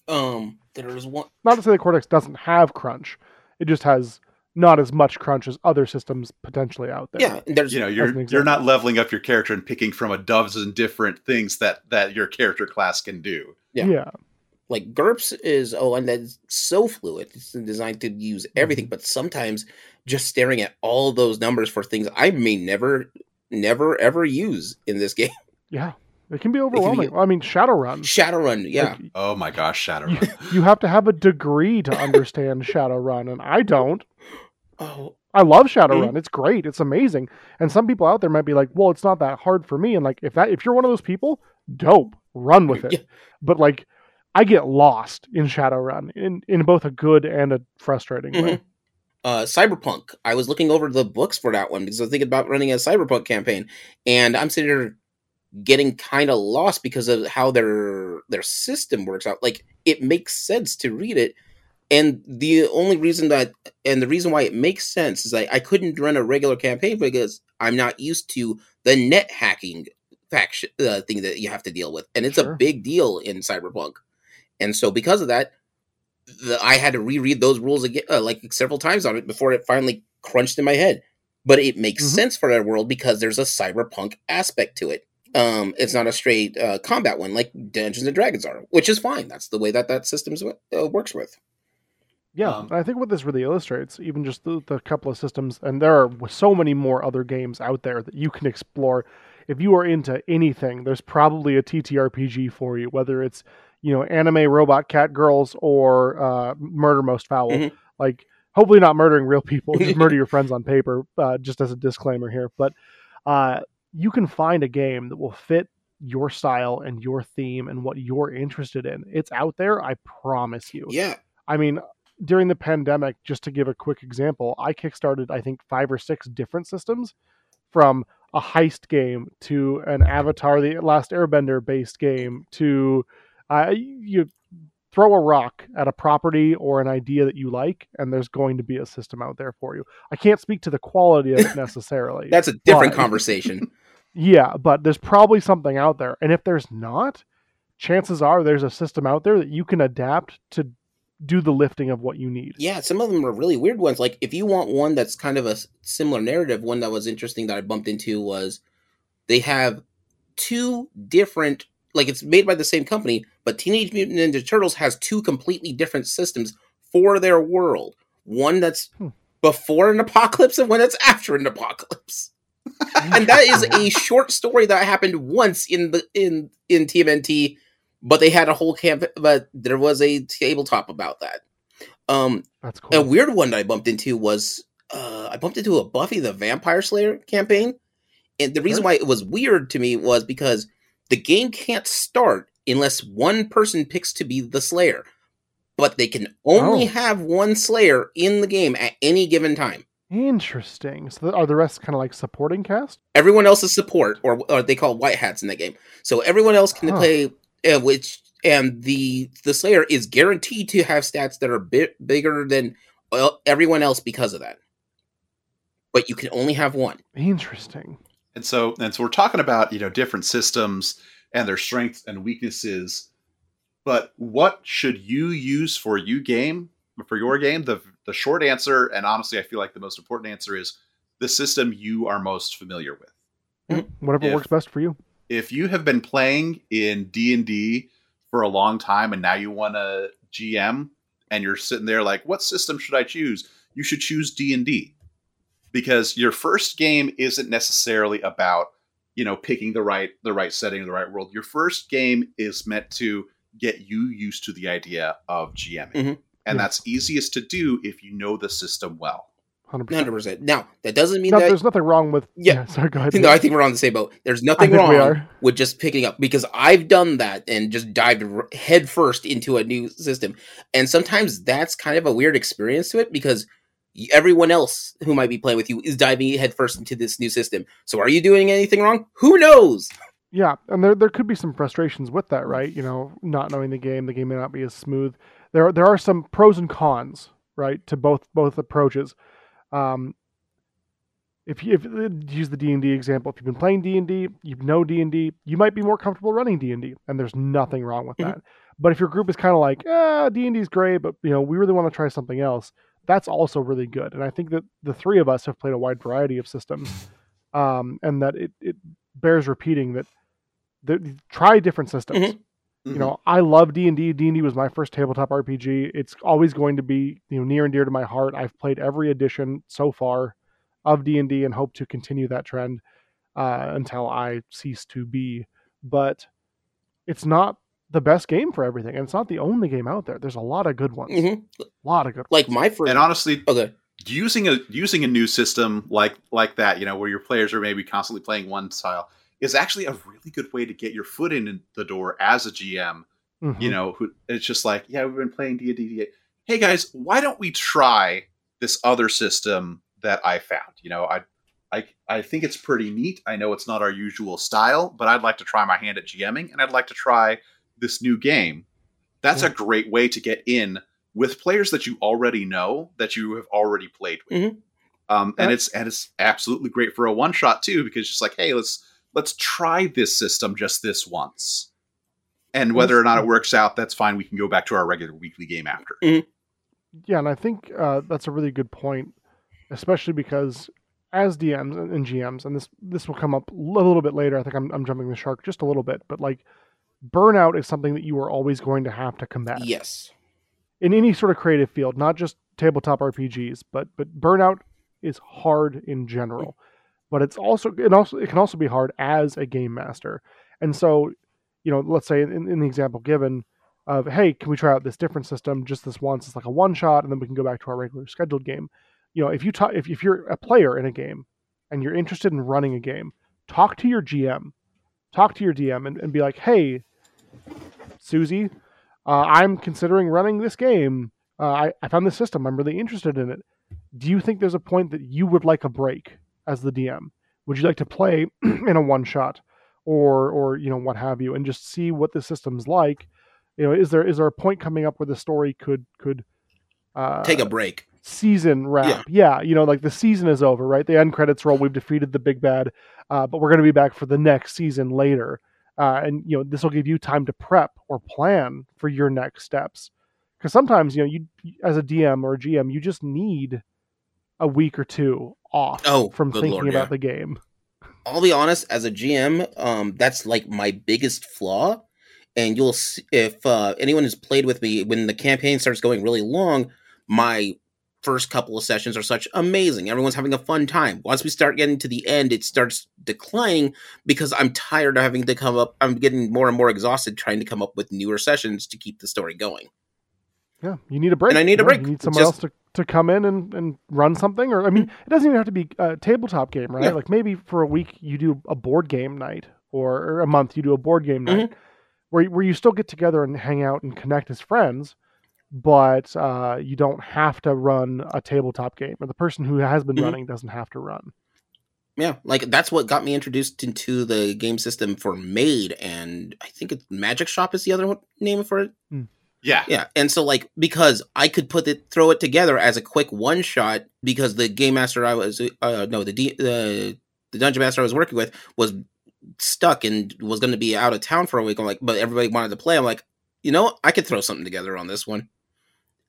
Um, there's one. not to say that Cortex doesn't have crunch, it just has not as much crunch as other systems potentially out there. Yeah, there's You know, you're you're not leveling up your character and picking from a dozen different things that that your character class can do. Yeah. yeah. like GURPS is oh, and that's so fluid. It's designed to use everything, mm-hmm. but sometimes just staring at all those numbers for things I may never, never ever use in this game. Yeah. It can be overwhelming. I mean, Shadowrun. Shadowrun, yeah, like, Oh my gosh, you, Shadowrun. you have to have a degree to understand Shadowrun, and I don't. Oh, I love Shadowrun. It's great. It's amazing. And some people out there might be like, "Well, it's not that hard for me." And like, if that if you're one of those people, dope, run with it. Yeah. But like, I get lost in Shadowrun in in both a good and a frustrating way. Mhm. uh, Cyberpunk. I was looking over the books for that one because I was thinking about running a Cyberpunk campaign, and I'm sitting there getting kind of lost because of how their their system works out. Like it makes sense to read it, and the only reason that and the reason why it makes sense is I, I couldn't run a regular campaign because I'm not used to the net hacking faction uh, thing that you have to deal with, and it's Sure. a big deal in Cyberpunk. And so because of that, the, I had to reread those rules again, uh, like several times on it before it finally crunched in my head. But it makes Mhm. sense for that world because there's a cyberpunk aspect to it. Um, it's not a straight uh, combat one like Dungeons and Dragons are, which is fine. That's the way that that system uh, works with. Yeah, Um, I think what this really illustrates, even just the, the couple of systems, and there are so many more other games out there that you can explore. If you are into anything, there's probably a TTRPG for you, whether it's you know anime robot cat girls or uh, murder most foul. Mhm. Like hopefully not murdering real people, just murder your friends on paper. Uh, just as a disclaimer here, but uh, you can find a game that will fit your style and your theme and what you're interested in. It's out there, I promise you. Yeah, I mean, during the pandemic, just to give a quick example, I kickstarted I think five or six different systems, from a heist game to an Avatar: The Last Airbender based game to uh, you throw a rock at a property or an idea that you like, and there's going to be a system out there for you. I can't speak to the quality of it necessarily. That's a different but- conversation. Yeah, but there's probably something out there. And if there's not, chances are there's a system out there that you can adapt to do the lifting of what you need. Yeah, some of them are really weird ones. Like if you want one that's kind of a similar narrative, one that was interesting that I bumped into was they have two different like it's made by the same company, but Teenage Mutant Ninja Turtles has two completely different systems for their world. One that's Hmm. before an apocalypse and one that's after an apocalypse. and that is a short story that happened once in the in in TMNT, but they had a whole camp. But there was a tabletop about that. Um, That's cool a weird one that I bumped into was uh, I bumped into a Buffy the Vampire Slayer campaign, and the reason why it was weird to me was because the game can't start unless one person picks to be the Slayer, but they can only Oh. have one Slayer in the game at any given time. Interesting. So are the rest kind of like supporting cast? Everyone else is support, or, or they call white hats in that game. So everyone else can Huh. play, uh, which and the the Slayer is guaranteed to have stats that are bit bigger than uh, everyone else because of that. But you can only have one. Interesting. And so, and so we're talking about you know different systems and their strengths and weaknesses. But what should you use for you game for your game? The the short answer, and honestly, I feel like the most important answer is the system you are most familiar with. Mm-hmm. Whatever If- works best for you. If you have been playing in D and D for a long time, and now you want a GM, and you're sitting there like, what system should I choose? You should choose D and D because your first game isn't necessarily about you know picking the right the right setting in the right world your first game is meant to get you used to the idea of gming Mhm. and Yeah. that's easiest to do if you know the system well 100%. Hundred percent. Now that doesn't mean No, that. there's nothing wrong with. Yeah. sorry, go ahead. No, I think we're on the same boat. There's nothing wrong with just picking up because I've done that and just dived headfirst into a new system. And sometimes that's kind of a weird experience to it because everyone else who might be playing with you is diving headfirst into this new system. So are you doing anything wrong? Who knows? Yeah, and there there could be some frustrations with that, right? You know, not knowing the game, the game may not be as smooth. There are, there are some pros and cons, right, to both both approaches. Um, if you if uh, use the D and D example, if you've been playing D and D, you know D and D, you might be more comfortable running D and there's nothing wrong with Mhm. that. But if your group is kind of like, ah, D and D is great, but you know, we really want to try something else, that's also really good. And I think that the three of us have played a wide variety of systems, um, and that it, it bears repeating that the, try different systems. Mhm. You know, I love D and D. D and D was my first tabletop RPG. It's always going to be you know near and dear to my heart. I've played every edition so far of D and D and hope to continue that trend uh, until I cease to be. But it's not the best game for everything, and it's not the only game out there. There's a lot of good ones. Mhm. A lot of good. Like ones. my first. and honestly okay. using a using a new system like like that you know where your players are maybe constantly playing one style is actually a really good way to get your foot in the door as a gm Mhm. you know who it's just like yeah we've been playing d&d hey guys why don't we try this other system that i found you know i i i think it's pretty neat i know it's not our usual style but i'd like to try my hand at gming and i'd like to try this new game that's Yeah. a great way to get in with players that you already know that you have already played with Mhm. um, and Yeah. it's and it's absolutely great for a one shot too because it's just like hey let's let's try this system just this once and whether or not it works out that's fine we can go back to our regular weekly game after Yeah, and I think uh, that's a really good point, especially because as DMs and and GMs, and this this will come up a little bit later. I think I'm I'm jumping the shark just a little bit, but like burnout is something that you are always going to have to combat Yes. in any sort of creative field, not just tabletop RPGs, but but burnout is hard in general. But it's also it also it can also be hard as a game master. And so, you know, let's say in, in the example given of hey, can we try out this different system just this once? It's like a one shot, and then we can go back to our regular scheduled game. You know, if you talk, if if you're a player in a game and you're interested in running a game, talk to your GM, talk to your DM, and, and be like, hey, Susie, uh, I'm considering running this game. uh, I, I found this system. I'm really interested in it. Do you think there's a point that you would like a break as the DM? Would you like to play in a one shot, or or you know what have you, and just see what the system's like? You know, is there is there a point coming up where the story could could uh, Take a break. season wrap. Yeah. you know, like the season is over, right? The end credits roll. We've defeated the big bad, uh, but we're going to be back for the next season later. Uh, and you know, this will give you time to prep or plan for your next steps. Because sometimes, you know, you as a DM or a GM, you just need a week or two off Oh, from thinking lord, about yeah. the game. I'll be honest, as a GM, um, that's like my biggest flaw. And you'll see if uh, anyone has played with me when the campaign starts going really long, my first couple of sessions are such amazing. Everyone's having a fun time. Once we start getting to the end, it starts declining because I'm tired of having to come up. I'm getting more and more exhausted trying to come up with newer sessions to keep the story going. Yeah, you need a break. And I need a break. You need someone just- else to, to come in and, and run something. Or I mean, it doesn't even have to be a tabletop game, right? Yeah. Like maybe for a week you do a board game night, or, or a month you do a board game Mm-hmm. night, where where you still get together and hang out and connect as friends, but uh, you don't have to run a tabletop game, or the person who has been Mhm. running doesn't have to run. Yeah, like that's what got me introduced into the game system for Maid, and I think it's Magic Shop is the other one, name for it. Yeah. Yeah, and so like because I could put it throw it together as a quick one shot because the game master I was uh no the D, the the dungeon master I was working with was stuck and was going to be out of town for a week. I'm like, but everybody wanted to play. I'm like, you know. I could throw something together on this one,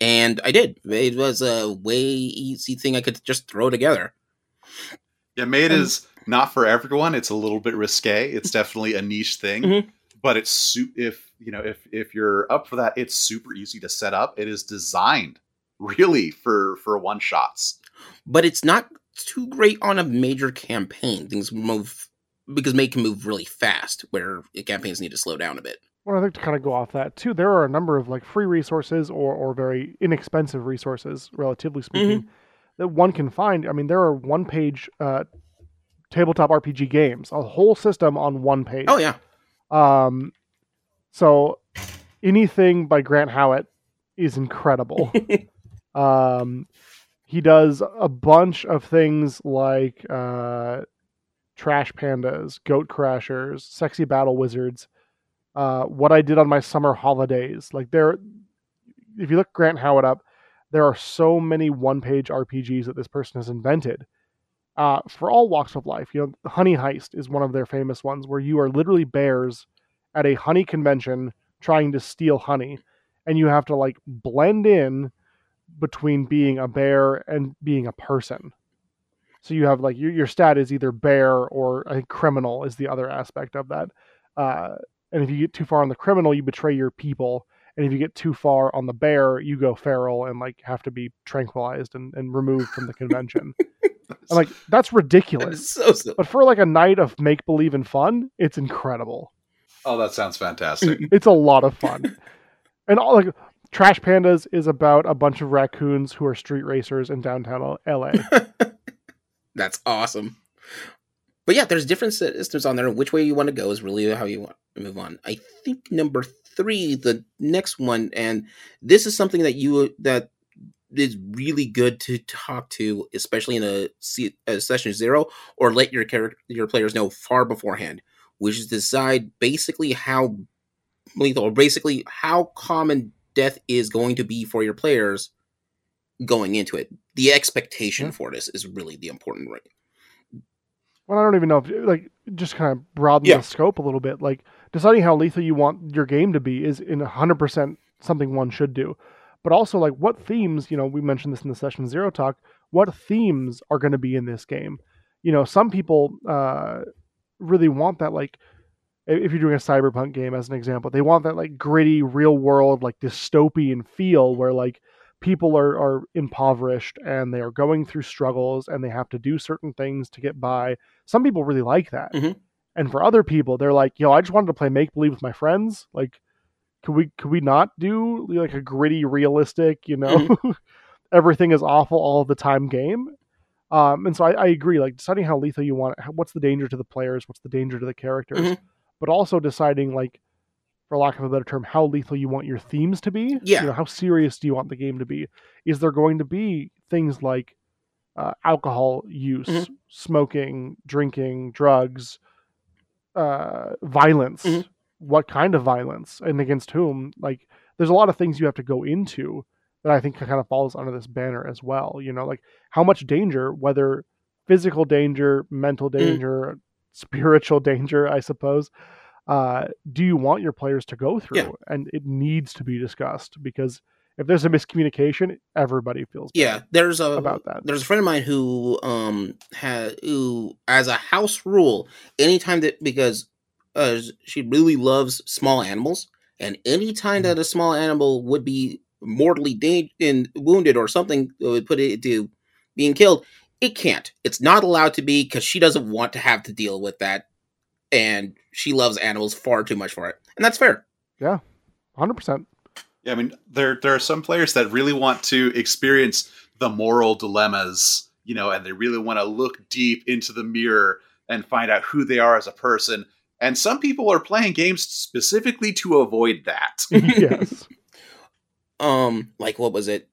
and I did. It was a way easy thing I could just throw together. Yeah, Maid And- is not for everyone. It's a little bit risque. It's definitely a niche thing, Mhm. but it's if you know if if you're up for that, it's super easy to set up. It is designed really for for one shots. but it's not too great on a major campaign. Things move because Maid can move really fast, where campaigns need to slow down a bit. Well, I think to kind of go off that too, there are a number of like free resources or, or very inexpensive resources, relatively speaking, that one can find. I mean, there are one page uh, tabletop RPG games, a whole system on one page. Oh yeah, Um, so anything by Grant Howitt is incredible. um, he does a bunch of things like uh, Trash Pandas, Goat Crashers, Sexy Battle Wizards. Uh, what I did on my summer holidays, like there, if you look Grant Howitt up, there are so many one-page RPGs that this person has invented uh, for all walks of life. You know, Honey Heist is one of their famous ones, where you are literally bears at a honey convention trying to steal honey, and you have to like blend in between being a bear and being a person. So you have like your your stat is either bear or a criminal is the other aspect of that. Uh, and if you get too far on the criminal, you betray your people. And if you get too far on the bear, you go feral and like have to be tranquilized and, and removed from the convention. and like that's ridiculous. is so. But for like a night of make believe and fun, it's incredible. Oh, that sounds fantastic. It's a lot of fun. and all like Trash Pandas is about a bunch of raccoons who are street racers in downtown LA. That's awesome. But yeah, there's different systems on there. Which way you want to go is really how you want to move on. I think number three, the next one, and this is something that you that is really good to talk to, especially in a, a session zero, or let your character your players know far beforehand, which is decide basically how lethal, or basically how common death is going to be for your players going into it. The expectation Yeah. for this is really the important right. well, I don't even know if like just kind of broaden Yeah. the scope a little bit. Like deciding how lethal you want your game to be is in hundred percent something one should do. But also like what themes, you know, we mentioned this in the session zero talk, what themes are going to be in this game? You know, some people uh really want that like if you're doing a cyberpunk game as an example, they want that like gritty real world like dystopian feel where like people are, are impoverished and they are going through struggles and they have to do certain things to get by. Some people really like that. Mhm. And for other people, they're like, yo, I just wanted to play make believe with my friends. Like, could we could we not do like a gritty, realistic, you know, everything is awful all the time game? Um, and so I, I agree, like deciding how lethal you want what's the danger to the players, what's the danger to the characters, Mhm. but also deciding like for lack of a better term, how lethal you want your themes to be. Yeah. You know, how serious do you want the game to be? Is there going to be things like uh, alcohol use, Mhm. smoking, drinking, drugs, uh, violence? Mhm. What kind of violence and against whom? Like, there's a lot of things you have to go into that I think kind of falls under this banner as well. You know, like how much danger, whether physical danger, mental danger, spiritual danger, I suppose, uh, do you want your players to go through? Yeah. And it needs to be discussed because if there's a miscommunication, everybody feels Yeah, there's a about that. there's a friend of mine who um had who as a house rule anytime that because uh she really loves small animals and anytime Mhm. that a small animal would be mortally da- and wounded or something that would put it to being killed it can't it's not allowed to be because she doesn't want to have to deal with that and she loves animals far too much for it and that's fair Yeah, 100%. Yeah, I mean, there there are some players that really want to experience the moral dilemmas, you know, and they really want to look deep into the mirror and find out who they are as a person. And some people are playing games specifically to avoid that. yes. Um like what was it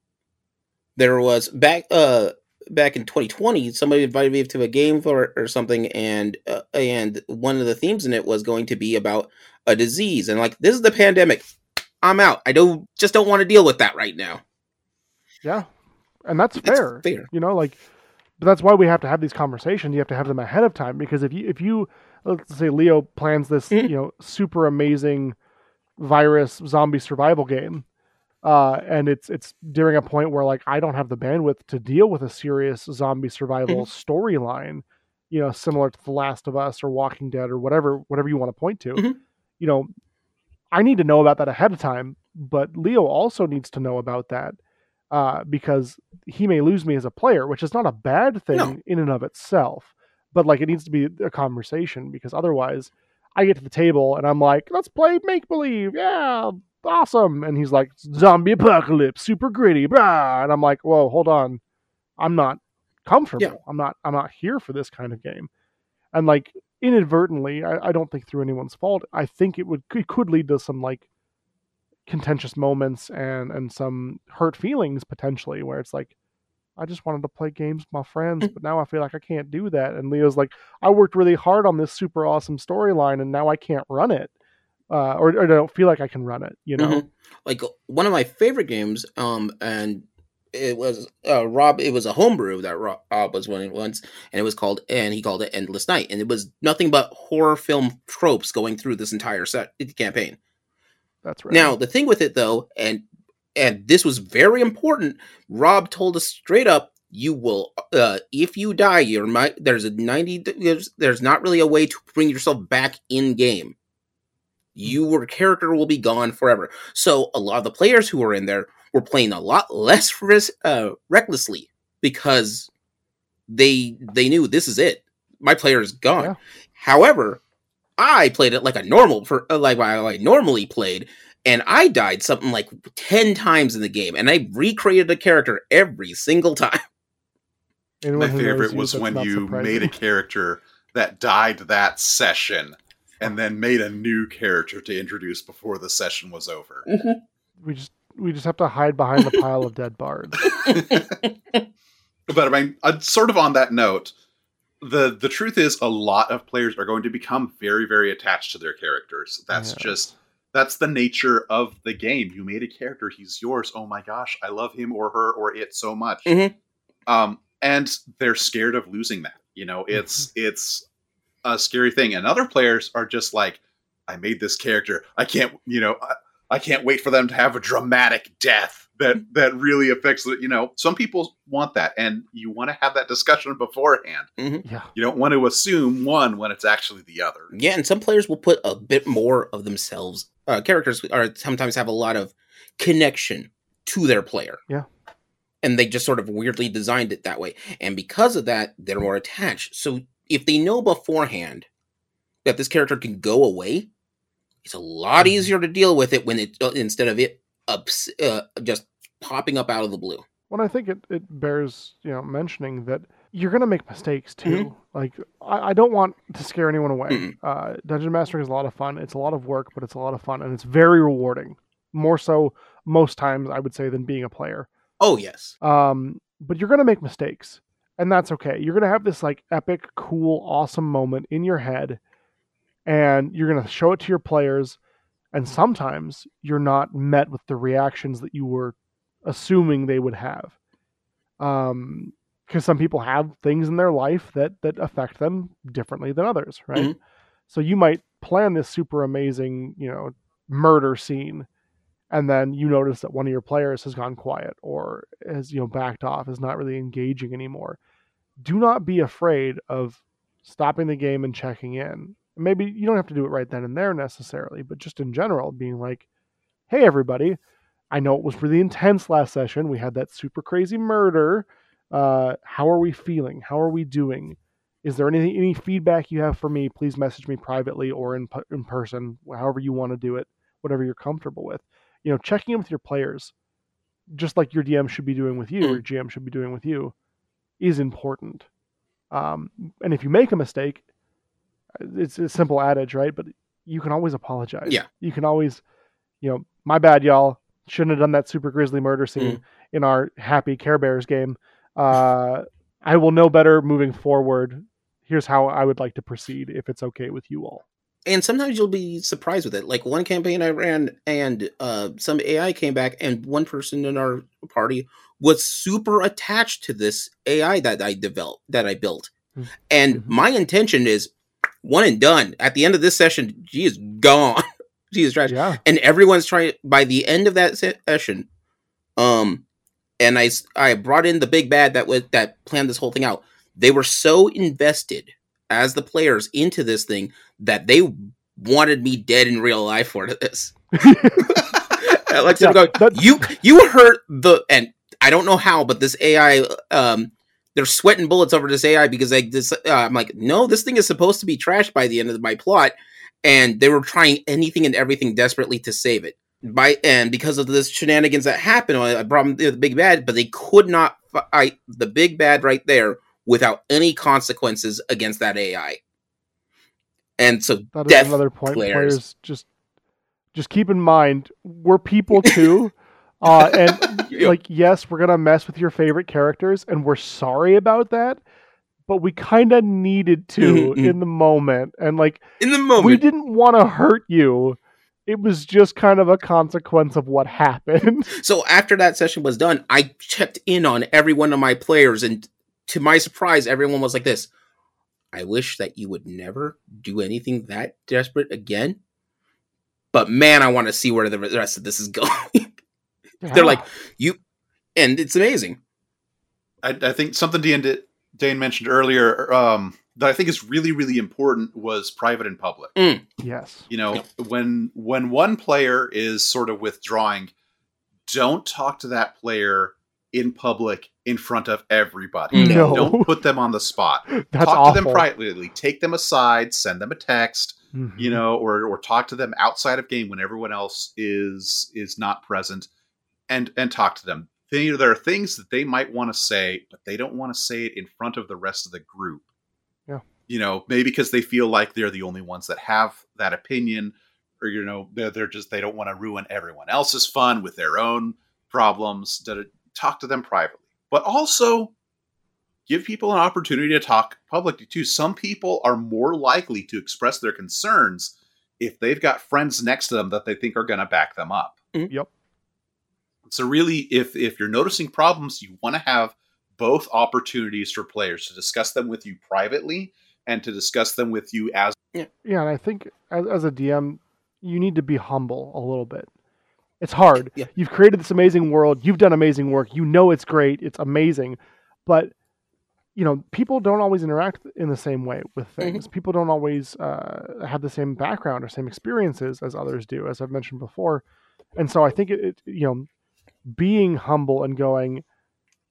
there was back uh back in 2020 somebody invited me to a game for or something and uh, and one of the themes in it was going to be about a disease and like this is the pandemic i'm out i don't just don't want to deal with that right now Yeah. And that's That's fair. fair you know like but that's why we have to have these conversations you have to have them ahead of time because if you if you let's say leo plans this Mhm. you know super amazing virus zombie survival game uh and it's it's during a point where like i don't have the bandwidth to deal with a serious zombie survival storyline you know similar to the last of us or walking dead or whatever whatever you want to point to Mhm. you know i need to know about that ahead of time but leo also needs to know about that uh, because he may lose me as a player, which is not a bad thing No. in and of itself. But like, it needs to be a conversation because otherwise, I get to the table and I'm like, "Let's play make believe, yeah, awesome." And he's like, "Zombie apocalypse, super gritty, blah," and I'm like, "Whoa, hold on, I'm not comfortable. Yeah. I'm not. I'm not here for this kind of game." And like inadvertently, I, I don't think through anyone's fault. I think it would it could lead to some like contentious moments and and some hurt feelings potentially where it's like I just wanted to play games with my friends, Mm. but now I feel like I can't do that. And Leo's like, I worked really hard on this super awesome storyline, and now I can't run it, uh, or, or I don't feel like I can run it. You know, Mhm. like one of my favorite games um and it was uh rob it was a homebrew that rob was running once and it was called and he called it endless night and it was nothing but horror film tropes going through this entire set campaign that's right. Now, the thing with it though, and and this was very important, Rob told us straight up, you will uh if you die, you're my there's a 90 there's, there's not really a way to bring yourself back in game. Your character will be gone forever. So a lot of the players who were in there were playing a lot less risk, uh, recklessly because they they knew this is it. My player is gone. Yeah. However, I played it like a normal for uh, like I like normally played, and I died something like ten times in the game, and I recreated a character every single time. Anyone My favorite was when you surprising. made a character that died that session and then made a new character to introduce before the session was over. we just we just have to hide behind the pile of dead bards. but I mean, uh, sort of on that note, the the truth is, a lot of players are going to become very, very attached to their characters. That's Yeah. just that's the nature of the game. You made a character; he's yours. Oh my gosh, I love him or her or it so much. Mhm. Um, and they're scared of losing that. You know, it's it's a scary thing. And other players are just like, I made this character. I can't, you know, I, I can't wait for them to have a dramatic death that that really affects the, you know, some people want that and you want to have that discussion beforehand. Yeah, You don't want to assume one when it's actually the other. Yeah, and some players will put a bit more of themselves. Uh, characters are sometimes have a lot of connection to their player. Yeah. And they just sort of weirdly designed it that way. And because of that, they're more attached. So if they know beforehand that this character can go away, it's a lot Mhm. easier to deal with it when it uh, instead of it ups, uh, just popping up out of the blue. Well, I think it, it bears you know mentioning that you're gonna make mistakes too. Mhm. Like I, I don't want to scare anyone away. Mm-mm. Uh, Dungeon Mastering is a lot of fun. It's a lot of work, but it's a lot of fun and it's very rewarding. More so most times I would say than being a player. Oh yes. Um, but you're gonna make mistakes, and that's okay. You're gonna have this like epic, cool, awesome moment in your head, and you're gonna show it to your players. And sometimes you're not met with the reactions that you were assuming they would have. Um, because some people have things in their life that that affect them differently than others, right? Mhm. So you might plan this super amazing, you know, murder scene, and then you notice that one of your players has gone quiet or has you know backed off, is not really engaging anymore. Do not be afraid of stopping the game and checking in. Maybe you don't have to do it right then and there necessarily, but just in general, being like, "Hey, everybody." I know it was really intense last session. We had that super crazy murder. Uh, how are we feeling? How are we doing? Is there any any feedback you have for me? Please message me privately or in in person, however you want to do it, whatever you're comfortable with. You know, checking in with your players, just like your DM should be doing with you, or your GM should be doing with you, is important. Um, and if you make a mistake, it's a simple adage, right? But you can always apologize. Yeah. You can always, you know, my bad, y'all. Shouldn't have done that super grisly murder scene in our happy Care Bears game. Uh, I will know better moving forward. Here's how I would like to proceed if it's okay with you all. And sometimes you'll be surprised with it. Like one campaign I ran, and uh, some AI came back, and one person in our party was super attached to this AI that I developed, that I built. Mhm. And Mhm. my intention is one and done. At the end of this session, she is gone. she is trash, Yeah. and everyone's trying. By the end of that session, um, and I I brought in the big bad that was that planned this whole thing out. They were so invested as the players into this thing that they wanted me dead in real life for this. like Yeah, yeah, go, that- you you hurt the and I don't know how, but this AI um they're sweating bullets over this AI because like this uh, I'm like no, this thing is supposed to be trashed by the end of my plot, and they were trying anything and everything desperately to save it. By and because of this shenanigans that happened, I brought them the big bad, but they could not fight the big bad right there without any consequences against that AI. And so That is another point. players. Players just just keep in mind we're people too. uh, and like yes, we're gonna mess with your favorite characters, and we're sorry about that. But we kind of needed to Mhm, mhm. in the moment, and like in the moment, we didn't want to hurt you. It was just kind of a consequence of what happened. So after that session was done, I checked in on every one of my players, and to my surprise, everyone was like this. I wish that you would never do anything that desperate again. But man, I want to see where the rest of this is going. They're like, you, and it's amazing. I, I think something Daine, did- Daine mentioned earlier um, that I think is really, really important was private and public. yes, You know, when when one player is sort of withdrawing, don't talk to that player in public in front of everybody. no, Don't put them on the spot. that's talk awful. to them privately. Take them aside. Send them a text. Mhm. you know, or or talk to them outside of game when everyone else is is not present, and and talk to them. They, there are things that they might want to say, but they don't want to say it in front of the rest of the group. Yeah. you know, maybe because they feel like they're the only ones that have that opinion, or you know, they're they're just they don't want to ruin everyone else's fun with their own problems. Da- da- Talk to them privately, but also give people an opportunity to talk publicly too. Some people are more likely to express their concerns if they've got friends next to them that they think are going to back them up. Mm-hmm. Yep. So really, if if you're noticing problems, you want to have both opportunities for players to discuss them with you privately and to discuss them with you as Yeah, and I think as, as a DM, you need to be humble a little bit. It's hard. Yeah. You've created this amazing world. You've done amazing work. You know it's great. It's amazing, but you know people don't always interact in the same way with things. People don't always uh, have the same background or same experiences as others do, as I've mentioned before. And so I think it, it you know, being humble and going,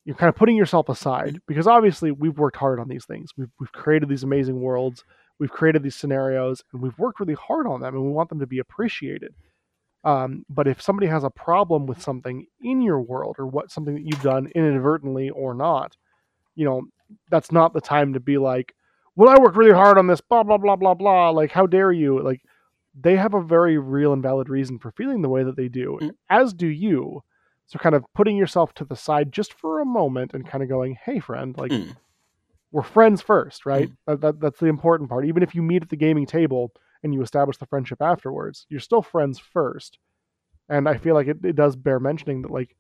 you're kind of putting yourself aside because obviously we've worked hard on these things. We've we've created these amazing worlds we've created these scenarios and we've worked really hard on them and we want them to be appreciated um, but if somebody has a problem with something in your world or what something that you've done inadvertently or not you know that's not the time to be like, well, I worked really hard on this, blah blah blah blah blah. Like, how dare you? Like, they have a very real and valid reason for feeling the way that they do, Mm. as do you. So, kind of putting yourself to the side just for a moment and kind of going, "Hey, friend, like, Mm. we're friends first, right? That, that, that's the important part. Even if you meet at the gaming table and you establish the friendship afterwards, you're still friends first. And I feel like it, it does bear mentioning that, like,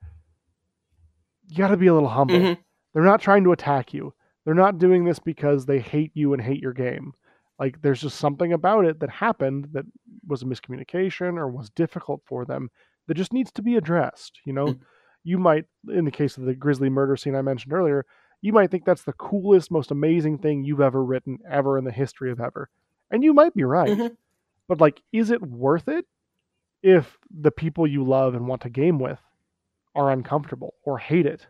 you got to be a little humble. Mhm. They're not trying to attack you. They're not doing this because they hate you and hate your game. Like there's just something about it that happened that was a miscommunication or was difficult for them that just needs to be addressed. You know, Mm. you might, in the case of the grisly murder scene I mentioned earlier, you might think that's the coolest, most amazing thing you've ever written ever in the history of ever. And you might be right. Mhm. But like, is it worth it if the people you love and want to game with are uncomfortable or hate it?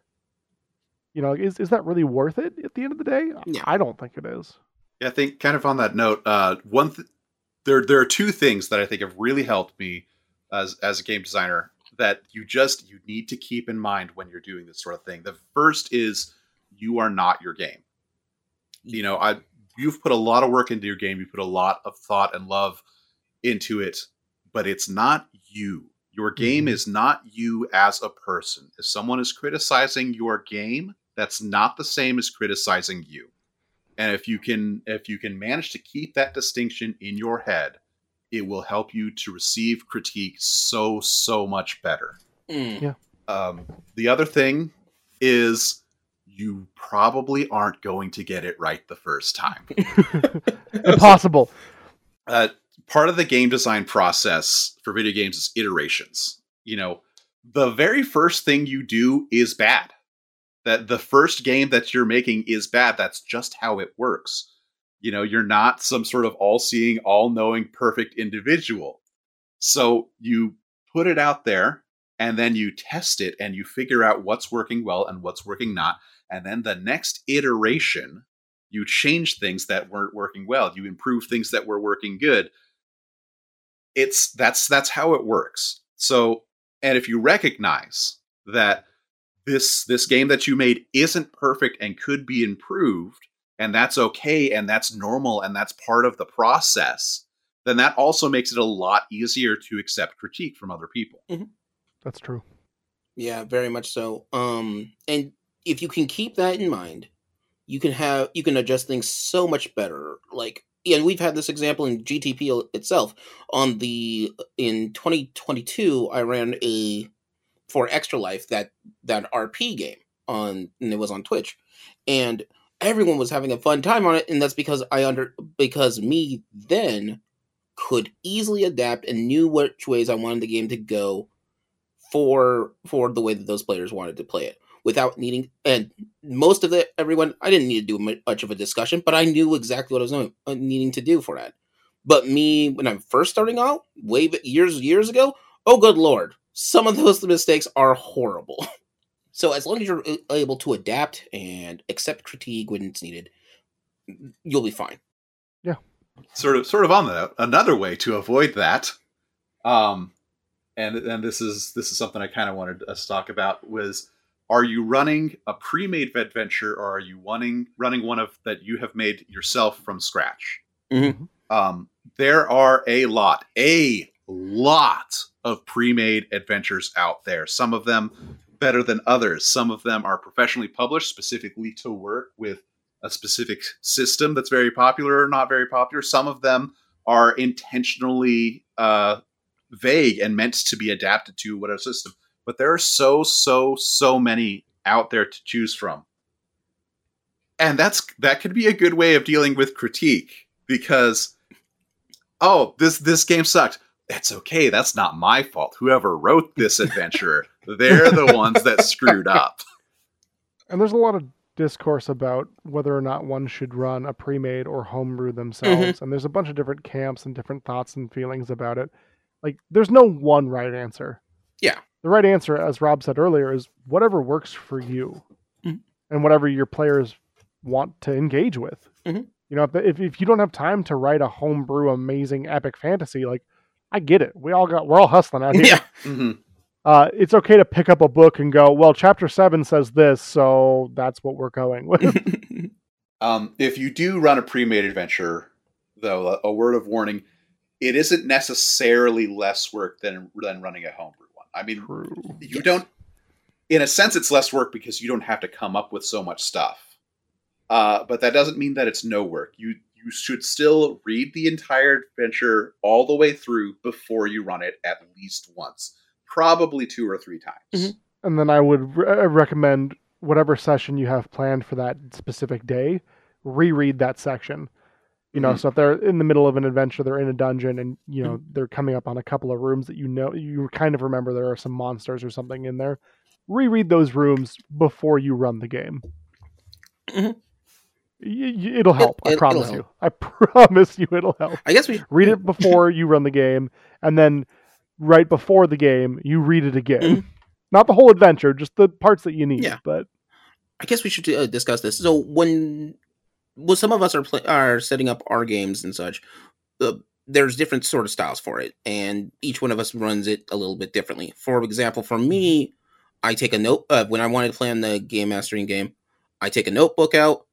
You know, is is that really worth it at the end of the day? Yeah. I don't think it is. Yeah, I think kind of on that note, uh, one th- there there are two things that I think have really helped me as as a game designer that you just you need to keep in mind when you're doing this sort of thing. The first is you are not your game. You know, I you've put a lot of work into your game, you put a lot of thought and love into it, but it's not you. Your game Mhm. is not you as a person. If someone is criticizing your game, that's not the same as criticizing you and if you can if you can manage to keep that distinction in your head it will help you to receive critique so so much better Mm. um, the other thing is you probably aren't going to get it right the first time Impossible. uh, part of the game design process for video games is iterations. You know, the very first thing you do is bad. That the first game that you're making is bad. That's just how it works. You know, you're not some sort of all seeing, all knowing, perfect individual. So you put it out there and then you test it and you figure out what's working well and what's working not. And then the next iteration, you change things that weren't working well. You improve things that were working good. It's that's that's how it works. So, and if you recognize that this this game that you made isn't perfect and could be improved, and that's okay and that's normal and that's part of the process, then that also makes it a lot easier to accept critique from other people. That's true. Yeah, very much so. Um, and if you can keep that in mind, you can have you can adjust things so much better. Like, and we've had this example in GTP itself. On the in 2022, I ran a for Extra Life that that RP game on and it was on Twitch, and everyone was having a fun time on it, and that's because I under because me then could easily adapt and knew which ways I wanted the game to go for for the way that those players wanted to play it without needing and most of the everyone I didn't need to do much of a discussion, but I knew exactly what I was doing, uh, needing to do for that. But me when I'm first starting out, way years years ago, oh good lord, some of those mistakes are horrible. So as long as you're able to adapt and accept critique when it's needed, you'll be fine. Yeah. Sort of sort of on that another way to avoid that um and and this is this is something i kind of wanted us to talk about was are you running a pre-made adventure or are you running running one of that you have made yourself from scratch Mhm. um there are a lot a lot of pre-made adventures out there some of them better than others some of them are professionally published specifically to work with a specific system that's very popular or not very popular. Some of them are intentionally uh, vague and meant to be adapted to whatever system. But there are so, so, so many out there to choose from. And that's that could be a good way of dealing with critique because oh, this this game sucked. It's okay. That's not my fault. Whoever wrote this adventure, they're the ones that screwed up. And there's a lot of discourse about whether or not one should run a pre-made or homebrew themselves mm-hmm. and there's a bunch of different camps and different thoughts and feelings about it like there's no one right answer Yeah. The right answer as rob said earlier is whatever works for you Mhm. and whatever your players want to engage with Mhm. you know if, if, if you don't have time to write a homebrew amazing epic fantasy like i get it we all got we're all hustling out here Yeah. Mhm. uh, it's okay to pick up a book and go, well, chapter seven says this, so that's what we're going with. Um, if you do run a pre-made adventure, though, a, a word of warning: it isn't necessarily less work than than running a homebrew one. I mean, True. you Yes. don't. In a sense, it's less work because you don't have to come up with so much stuff. Uh, but that doesn't mean that it's no work. You you should still read the entire adventure all the way through before you run it at least once, probably two or three times. Mhm. And then I would re- uh, recommend whatever session you have planned for that specific day, reread that section. You know, Mhm. so if they're in the middle of an adventure, they're in a dungeon, and you know Mm-hmm. they're coming up on a couple of rooms that you know you kind of remember there are some monsters or something in there. Reread those rooms before you run the game. Mhm. Y- y- it'll help. it- I it'll promise help. you. I promise you, it'll help. I guess we Read it before you run the game, and then right before the game, you read it again. Mhm. Not the whole adventure, just the parts that you need. Yeah. But I guess we should uh, discuss this. So when well, some of us are pla are setting up our games and such. Uh, there's different sort of styles for it, and each one of us runs it a little bit differently. For example, for me, I take a note uh, when I wanted to plan the game mastering game. I take a notebook out.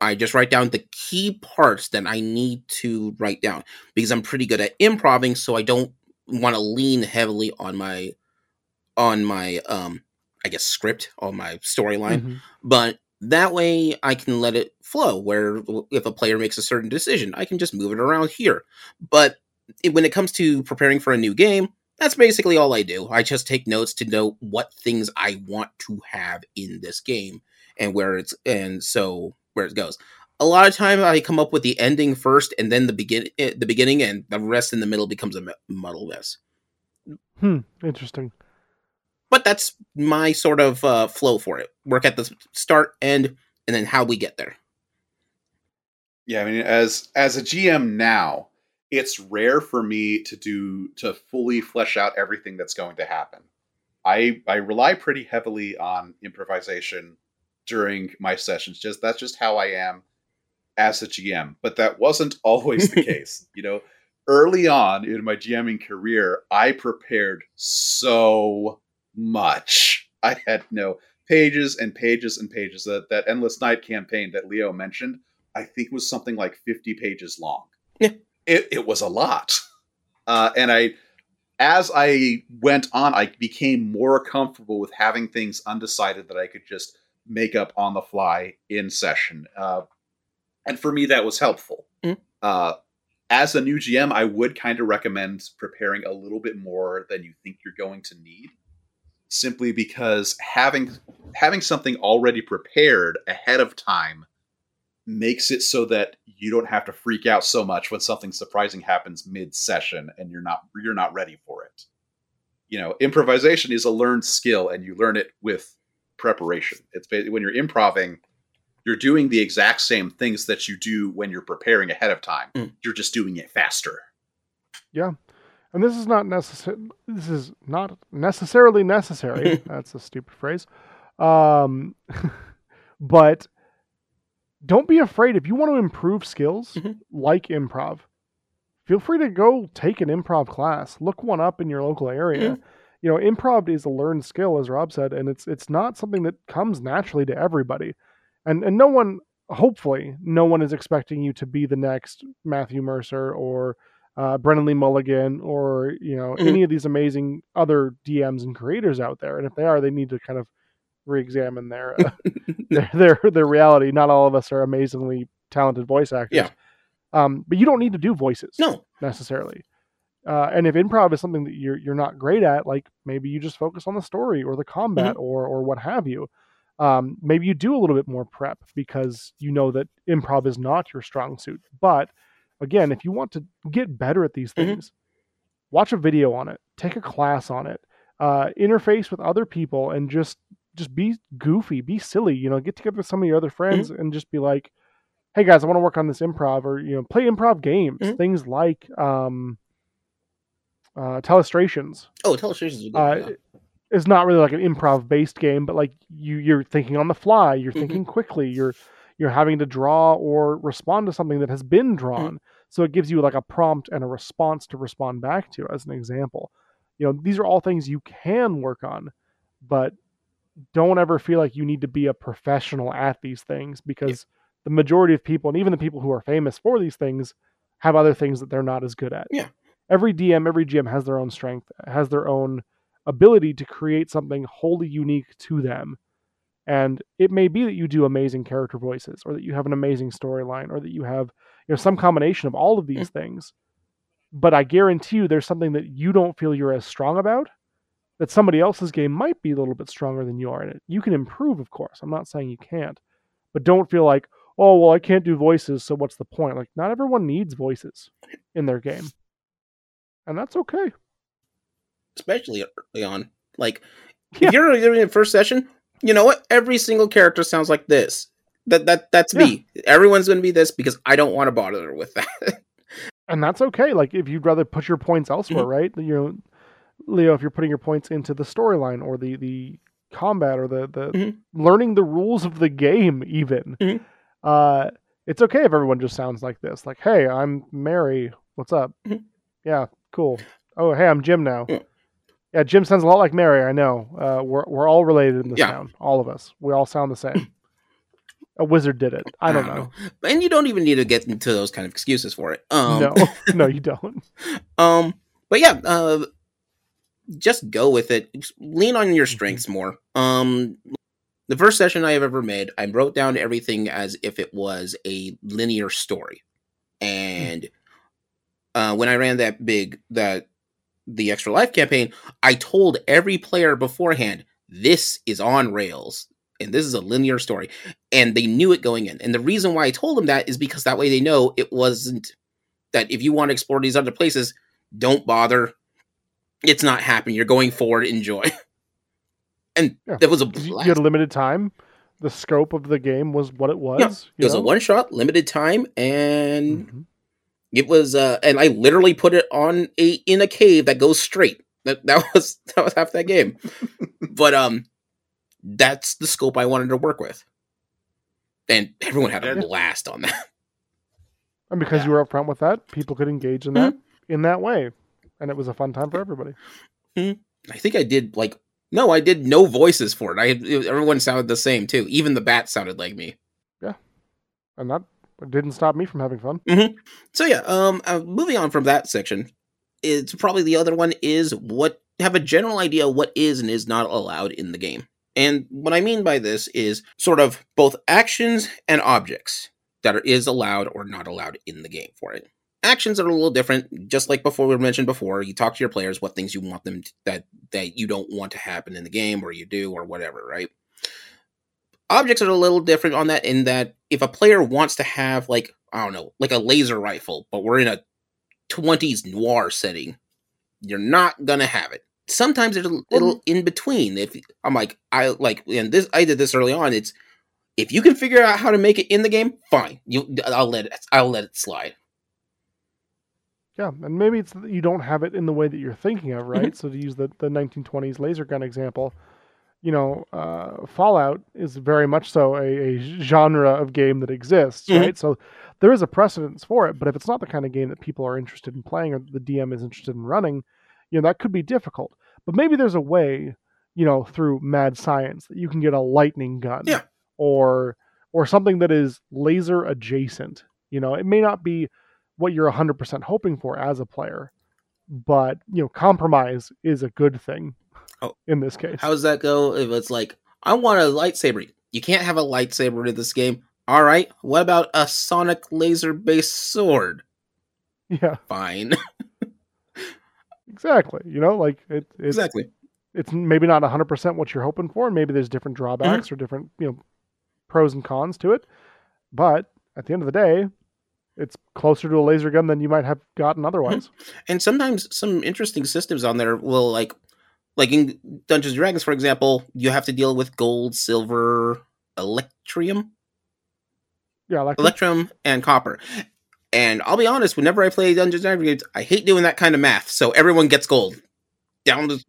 I just write down the key parts that I need to write down because I'm pretty good at improving, so I don't want to lean heavily on my on my um I guess script on my storyline Mhm. but that way I can let it flow. Where if a player makes a certain decision, I can just move it around here. But it, when it comes to preparing for a new game, that's basically all I do. I just take notes to know what things I want to have in this game and where it's and so where it goes. A lot of times I come up with the ending first and then the begin eh, the beginning and the rest in the middle becomes a muddle mess. Hmm. Interesting. But that's my sort of uh, flow for it. Work at the start, end, and then how we get there. Yeah, I mean, as as a GM now, it's rare for me to do to fully flesh out everything that's going to happen. I I rely pretty heavily on improvisation during my sessions. Just that's just how I am as a GM. But that wasn't always the case. You know, early on in my GMing career, I prepared so much. I had no pages and pages and pages. That that endless night campaign that Leo mentioned, I think was something like fifty pages long. Yeah. It it was a lot. Uh, and I as I went on, I became more comfortable with having things undecided that I could just make up on the fly in session. Uh, and for me, that was helpful. Mhm. Uh, as a new GM, I would kind of recommend preparing a little bit more than you think you're going to need, simply because having having something already prepared ahead of time makes it so that you don't have to freak out so much when something surprising happens mid session and you're not you're not ready for it. You know, improvisation is a learned skill and you learn it with preparation. It's ba- when you're improving, you're doing the exact same things that you do when you're preparing ahead of time. Mm. You're just doing it faster. And this is not necessary. This is not necessarily necessary. That's a stupid phrase. Um, but don't be afraid if you want to improve skills Mhm. like improv. Feel free to go take an improv class. Look one up in your local area. You know, improv is a learned skill, as Rob said, and it's it's not something that comes naturally to everybody. And and no one, hopefully, no one is expecting you to be the next Matthew Mercer or uh, Brennan Lee Mulligan or you know Mhm. any of these amazing other DMs and creators out there. And if they are, they need to kind of re-examine their uh, their, their their reality. Not all of us are amazingly talented voice actors. Yeah. Um, but you don't need to do voices No, necessarily. Uh, and if improv is something that you're you're not great at, like maybe you just focus on the story or the combat or or what have you. Um, maybe you do a little bit more prep because you know that improv is not your strong suit. But again, if you want to get better at these Mhm. things, watch a video on it, take a class on it, uh, interface with other people, and just just be goofy, be silly. You know, get together with some of your other friends and just be like, "Hey guys, I want to work on this improv," or you know, play improv games, Mhm. things like um, uh, telestrations oh, telestrations is good. uh, is not really like an improv based game, but like you you're thinking on the fly, you're Mhm. thinking quickly, you're you're having to draw or respond to something that has been drawn. So it gives you like a prompt and a response to respond back to as an example. You know, these are all things you can work on, but don't ever feel like you need to be a professional at these things because the majority of people, and even the people who are famous for these things, have other things that they're not as good at. Yeah. Every DM, every GM has their own strength, has their own ability to create something wholly unique to them. And it may be that you do amazing character voices, or that you have an amazing storyline, or that you have you know some combination of all of these mm. things. But I guarantee you, there's something that you don't feel you're as strong about that somebody else's game might be a little bit stronger than you are in it. You can improve, of course. I'm not saying you can't, but don't feel like, oh, well, I can't do voices, so what's the point? Like, not everyone needs voices in their game, and that's okay. especially uh, early on. Like, Yeah. if you're in a first session, you know what? Every single character sounds like this. That that that's me. Everyone's going to be this because I don't want to bother with that. and that's okay. Like if you'd rather put your points elsewhere, Mhm. right? You know, Leo, if you're putting your points into the storyline or the the combat or the the Mhm. learning the rules of the game, even, Mhm. uh, it's okay if everyone just sounds like this. Like, hey, I'm Mary. What's up? Mhm. Yeah, cool. Oh, hey, I'm Jim now. Yeah. Yeah, Jim sounds a lot like Mary. I know. Uh, we're we're all related in this Yeah. town. All of us. We all sound the same. A wizard did it. I don't know. and you don't even need to get into those kind of excuses for it. Um, no, no, you don't. Um, but yeah, uh, just go with it. Lean on Mm-hmm. your strengths more. Um, the first session I have ever made, I wrote down everything as if it was a linear story, and uh, when I ran that big that the extra life campaign, I told every player beforehand this is on rails and this is a linear story, and they knew it going in. And the reason why I told them that is because that way they know it wasn't that if you want to explore these other places, don't bother. It's not happening. You're going forward. Enjoy. And Yeah. that was a you blast. you had limited time. The scope of the game was what it was. It was you a one shot, limited time, and Mhm. it was. uh And I literally put it on a in a cave that goes straight. That that was that was half that game. but um, that's the scope I wanted to work with, and everyone had a Yeah. blast on that. And because Yeah. you were upfront with that, people could engage in that in that way, and it was a fun time for everybody. I think I did like no, I did no voices for it. I it- everyone sounded the same too. Even the bat sounded like me. Yeah. And that didn't stop me from having fun. So yeah, um, uh, moving on from that section, it's probably the other one is what have a general idea what is and is not allowed in the game. And what I mean by this is sort of both actions and objects that are, is allowed or not allowed in the game for it. Actions are a little different, just like before we mentioned before. You talk to your players what things you want them to, that that you don't want to happen in the game, or you do, or whatever, right? Objects are a little different on that in that if a player wants to have like I don't know, like a laser rifle, but we're in a 20s noir setting, you're not gonna have it. Sometimes it'll it'll in between. If I'm like I like and this I did this early on. It's if you can figure out how to make it in the game, fine. You I'll let it I'll let it slide. Yeah, and maybe it's that you don't have it in the way that you're thinking of, right? So to use the, the 1920s laser gun example, you know, uh, Fallout is very much so a, a genre of game that exists, Mhm. right? So there is a precedence for it, but if it's not the kind of game that people are interested in playing or the DM is interested in running, you know, that could be difficult. But maybe there's a way, you know, through mad science that you can get a lightning gun, Yeah. or or something that is laser adjacent. You know, it may not be what you're 100% hoping for as a player, but you know, compromise is a good thing Oh. in this case. How does that go? If it's like I want a lightsaber, you can't have a lightsaber in this game. All right, what about a sonic laser based sword? yeah, Fine, exactly. You know, like it, it's exactly. it's maybe not 100% what you're hoping for. Maybe there's different drawbacks Mm-hmm. or different, you know, pros and cons to it. But at the end of the day, it's closer to a laser gun than you might have gotten otherwise. and sometimes some interesting systems on there will like like in dungeons and dragons for example you have to deal with gold silver electrium Yeah, like electrum and copper and i'll be honest whenever i play dungeons and dragons i hate doing that kind of math so everyone gets gold down to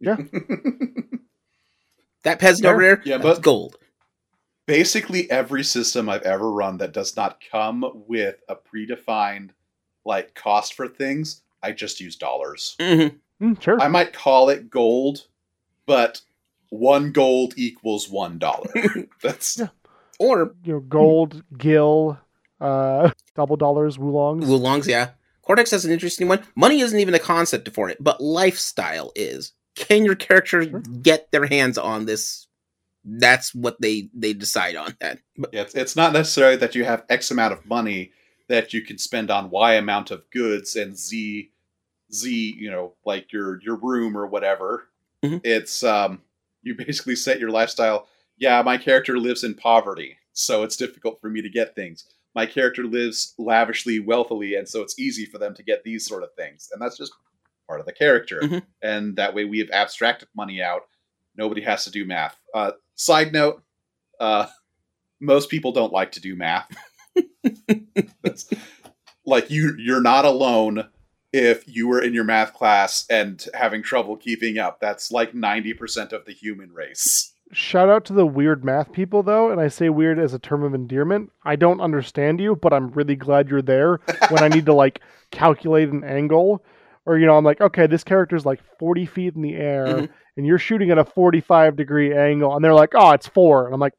that peasant over there Yeah, but- gold Basically, every system I've ever run that does not come with a predefined like cost for things, I just use dollars. hmm Mm, sure. I might call it gold, but one gold equals one dollar. That's Yeah. or you know, gold, gil, uh, double dollars, Woolongs. Woolongs, yeah. Cortex has an interesting one. Money isn't even a concept for it, but lifestyle is. Can your character Sure. get their hands on this? That's what they they decide on. That but, Yeah, it's, it's not necessarily that you have X amount of money that you can spend on Y amount of goods and Z Z, you know, like your your room or whatever. Mhm. It's um you basically set your lifestyle. Yeah, my character lives in poverty, so it's difficult for me to get things. My character lives lavishly, wealthily, and so it's easy for them to get these sort of things. And that's just part of the character. Mhm. And that way we have abstracted money out. Nobody has to do math. Uh, side note, uh, most people don't like to do math. Like you you're not alone if you were in your math class and having trouble keeping up. That's like 90% of the human race. Shout out to the weird math people, though, and I say weird as a term of endearment. I don't understand you, but I'm really glad you're there when I need to like calculate an angle, or you know, I'm like, okay, this character's like 40 feet in the air, Mhm. and you're shooting at a 45 degree angle, and they're like, oh, it's four, and I'm like,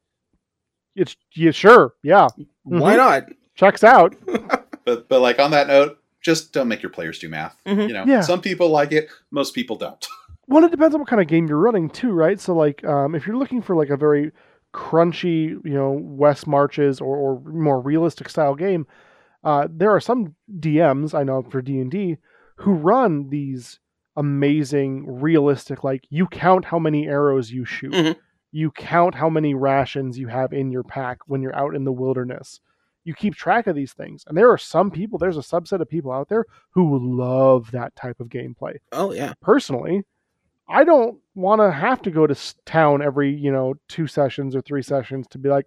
it's yeah, sure, yeah, Why Mhm. not? checks out. But but like on that note, just don't make your players do math. Mhm. You know, Yeah. some people like it, most people don't. Well, it depends on what kind of game you're running too, right? So, like, um, if you're looking for like a very crunchy, you know, West Marches or, or more realistic style game, uh, there are some DMs I know for D and D who run these amazing, realistic. Like, you count how many arrows you shoot, Mhm. you count how many rations you have in your pack when you're out in the wilderness. You keep track of these things, and there are some people. There's a subset of people out there who love that type of gameplay Oh yeah. personally, I don't want to have to go to town every, you know, two sessions or three sessions to be like,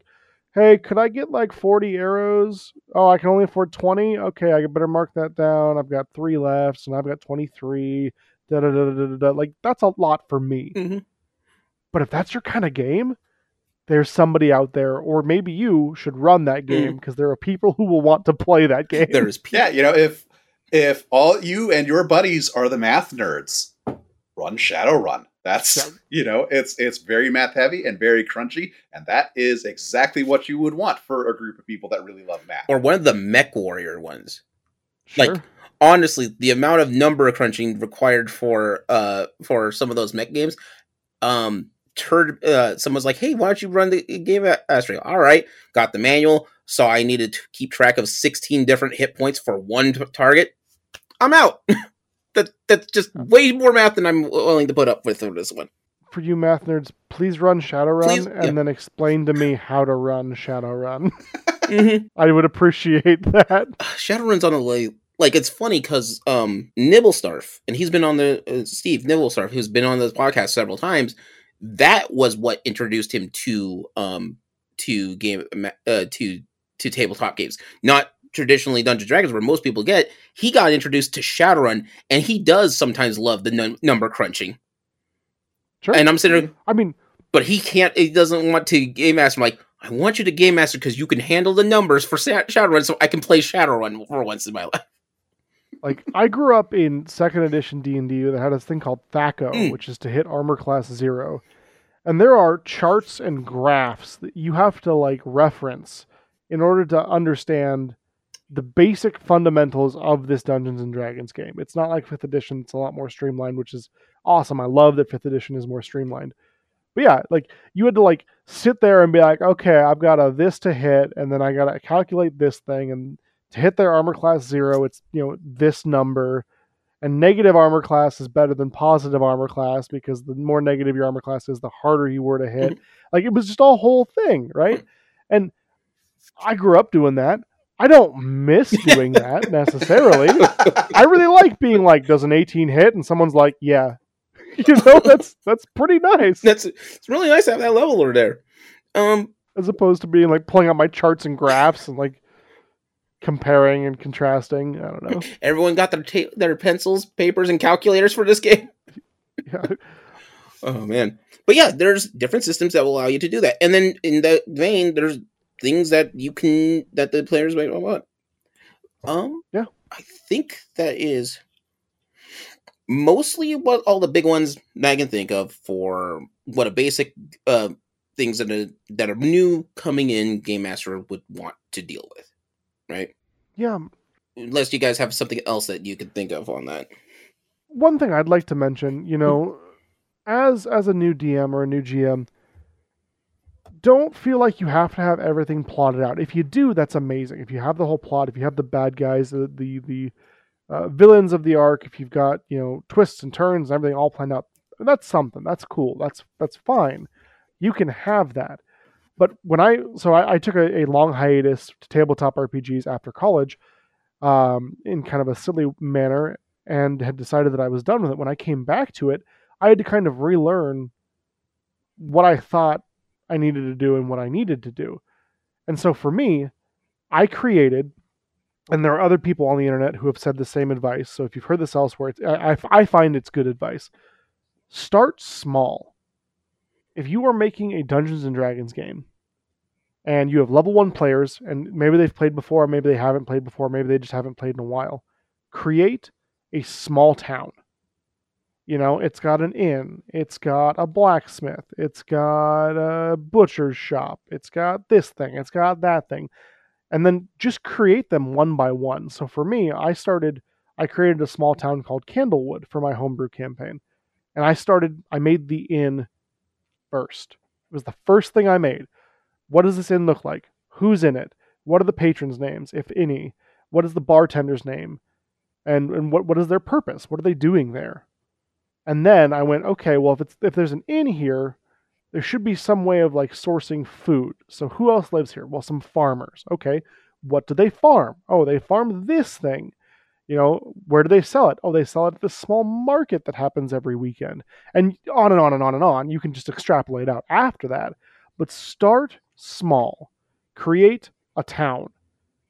hey, could I get like 40 arrows? Oh, I can only afford 20? Okay, I better mark that down. I've got three left, and I've got 23. Da, da, da, da, da, da. Like, that's a lot for me. Mhm. But if that's your kind of game, there's somebody out there, or maybe you should run that game because there are people who will want to play that game. There is people. Yeah, you know, if if all you and your buddies are the math nerds, run Shadowrun. That's Yeah. you know, it's it's very math heavy and very crunchy, and that is exactly what you would want for a group of people that really love math. Or one of the Mech Warrior ones. Sure. like, honestly, the amount of number crunching required for uh for some of those mech games, um, turd. Uh, someone's like, "Hey, why don't you run the game at Astro?" All right, got the manual. So I needed to keep track of sixteen different hit points for one t- target. I'm out. that that's just way more math than I'm willing to put up with for this one. for you math nerds, please run Shadowrun Please, and yeah. then explain to me how to run Shadowrun. mm-hmm. I would appreciate that. Shadowrun's on a lay. Like it's funny because um Nibblestarf, and he's been on the uh, Steve Nibblestarf, who's been on the podcast several times. That was what introduced him to um to game uh, to to tabletop games, not traditionally Dungeons Dragons, where most people get. He got introduced to Shadowrun, and he does sometimes love the num- number crunching. Sure. And I'm sitting, there, I mean, but he can't. He doesn't want to game master. I'm like, I want you to game master because you can handle the numbers for Sa- Shadowrun, so I can play Shadowrun for once in my life. like I grew up in second edition D and D that had this thing called THACO, Mm. which is to hit armor class zero, and there are charts and graphs that you have to like reference in order to understand the basic fundamentals of this Dungeons and Dragons game. It's not like fifth edition; it's a lot more streamlined, which is awesome. I love that fifth edition is more streamlined. But yeah, like you had to like sit there and be like, okay, I've got a this to hit, and then I got to calculate this thing, and to hit their armor class zero, it's you know this number, and negative armor class is better than positive armor class because the more negative your armor class is, the harder you were to hit. like it was just a whole thing, right? And I grew up doing that. I don't miss doing that necessarily. I really like being like, does an 18 hit? And someone's like, yeah. You know, that's that's pretty nice. That's it's really nice to have that leveler there. Um, As opposed to being like pulling out my charts and graphs and like comparing and contrasting. I don't know. everyone got their ta- their pencils, papers, and calculators for this game. Yeah. Oh man, but yeah, there's different systems that will allow you to do that, and then in that vein, there's things that you can that the players might want. Um, Yeah. I think that is mostly what all the big ones that I can think of for what a basic uh things that are that are new coming in game master would want to deal with. right? Yeah. Unless you guys have something else that you could think of on that. One thing I'd like to mention, you know, as as a new DM or a new GM, don't feel like you have to have everything plotted out. If you do, that's amazing. If you have the whole plot, if you have the bad guys, the the, the uh, villains of the arc, if you've got you know twists and turns and everything all planned out, that's something. That's cool. That's that's fine. You can have that. But when I so I, I took a, a, long hiatus to tabletop RPGs after college, um, in kind of a silly manner, and had decided that I was done with it. When I came back to it, I had to kind of relearn what I thought I needed to do and what I needed to do. And so for me, I created, and there are other people on the internet who have said the same advice. So if you've heard this elsewhere, I, I find it's good advice. Start small. If you are making a Dungeons and Dragons game, and you have level one players, and maybe they've played before, maybe they haven't played before, maybe they just haven't played in a while, create a small town. You know, it's got an inn, it's got a blacksmith, it's got a butcher's shop, it's got this thing, it's got that thing. And then just create them one by one. So for me, I started, I created a small town called Candlewood for my homebrew campaign. And I started, I made the inn first. It was the first thing I made. What does this inn look like? Who's in it? What are the patrons' names, if any? What is the bartender's name? And and what, what is their purpose? What are they doing there? And then I went, okay, well if it's if there's an inn here, there should be some way of like sourcing food. So who else lives here? Well, some farmers. Okay. What do they farm? Oh, they farm this thing. You know, where do they sell it? Oh, they sell it at this small market that happens every weekend. And on and on and on and on. You can just extrapolate out after that. But start small. Create a town.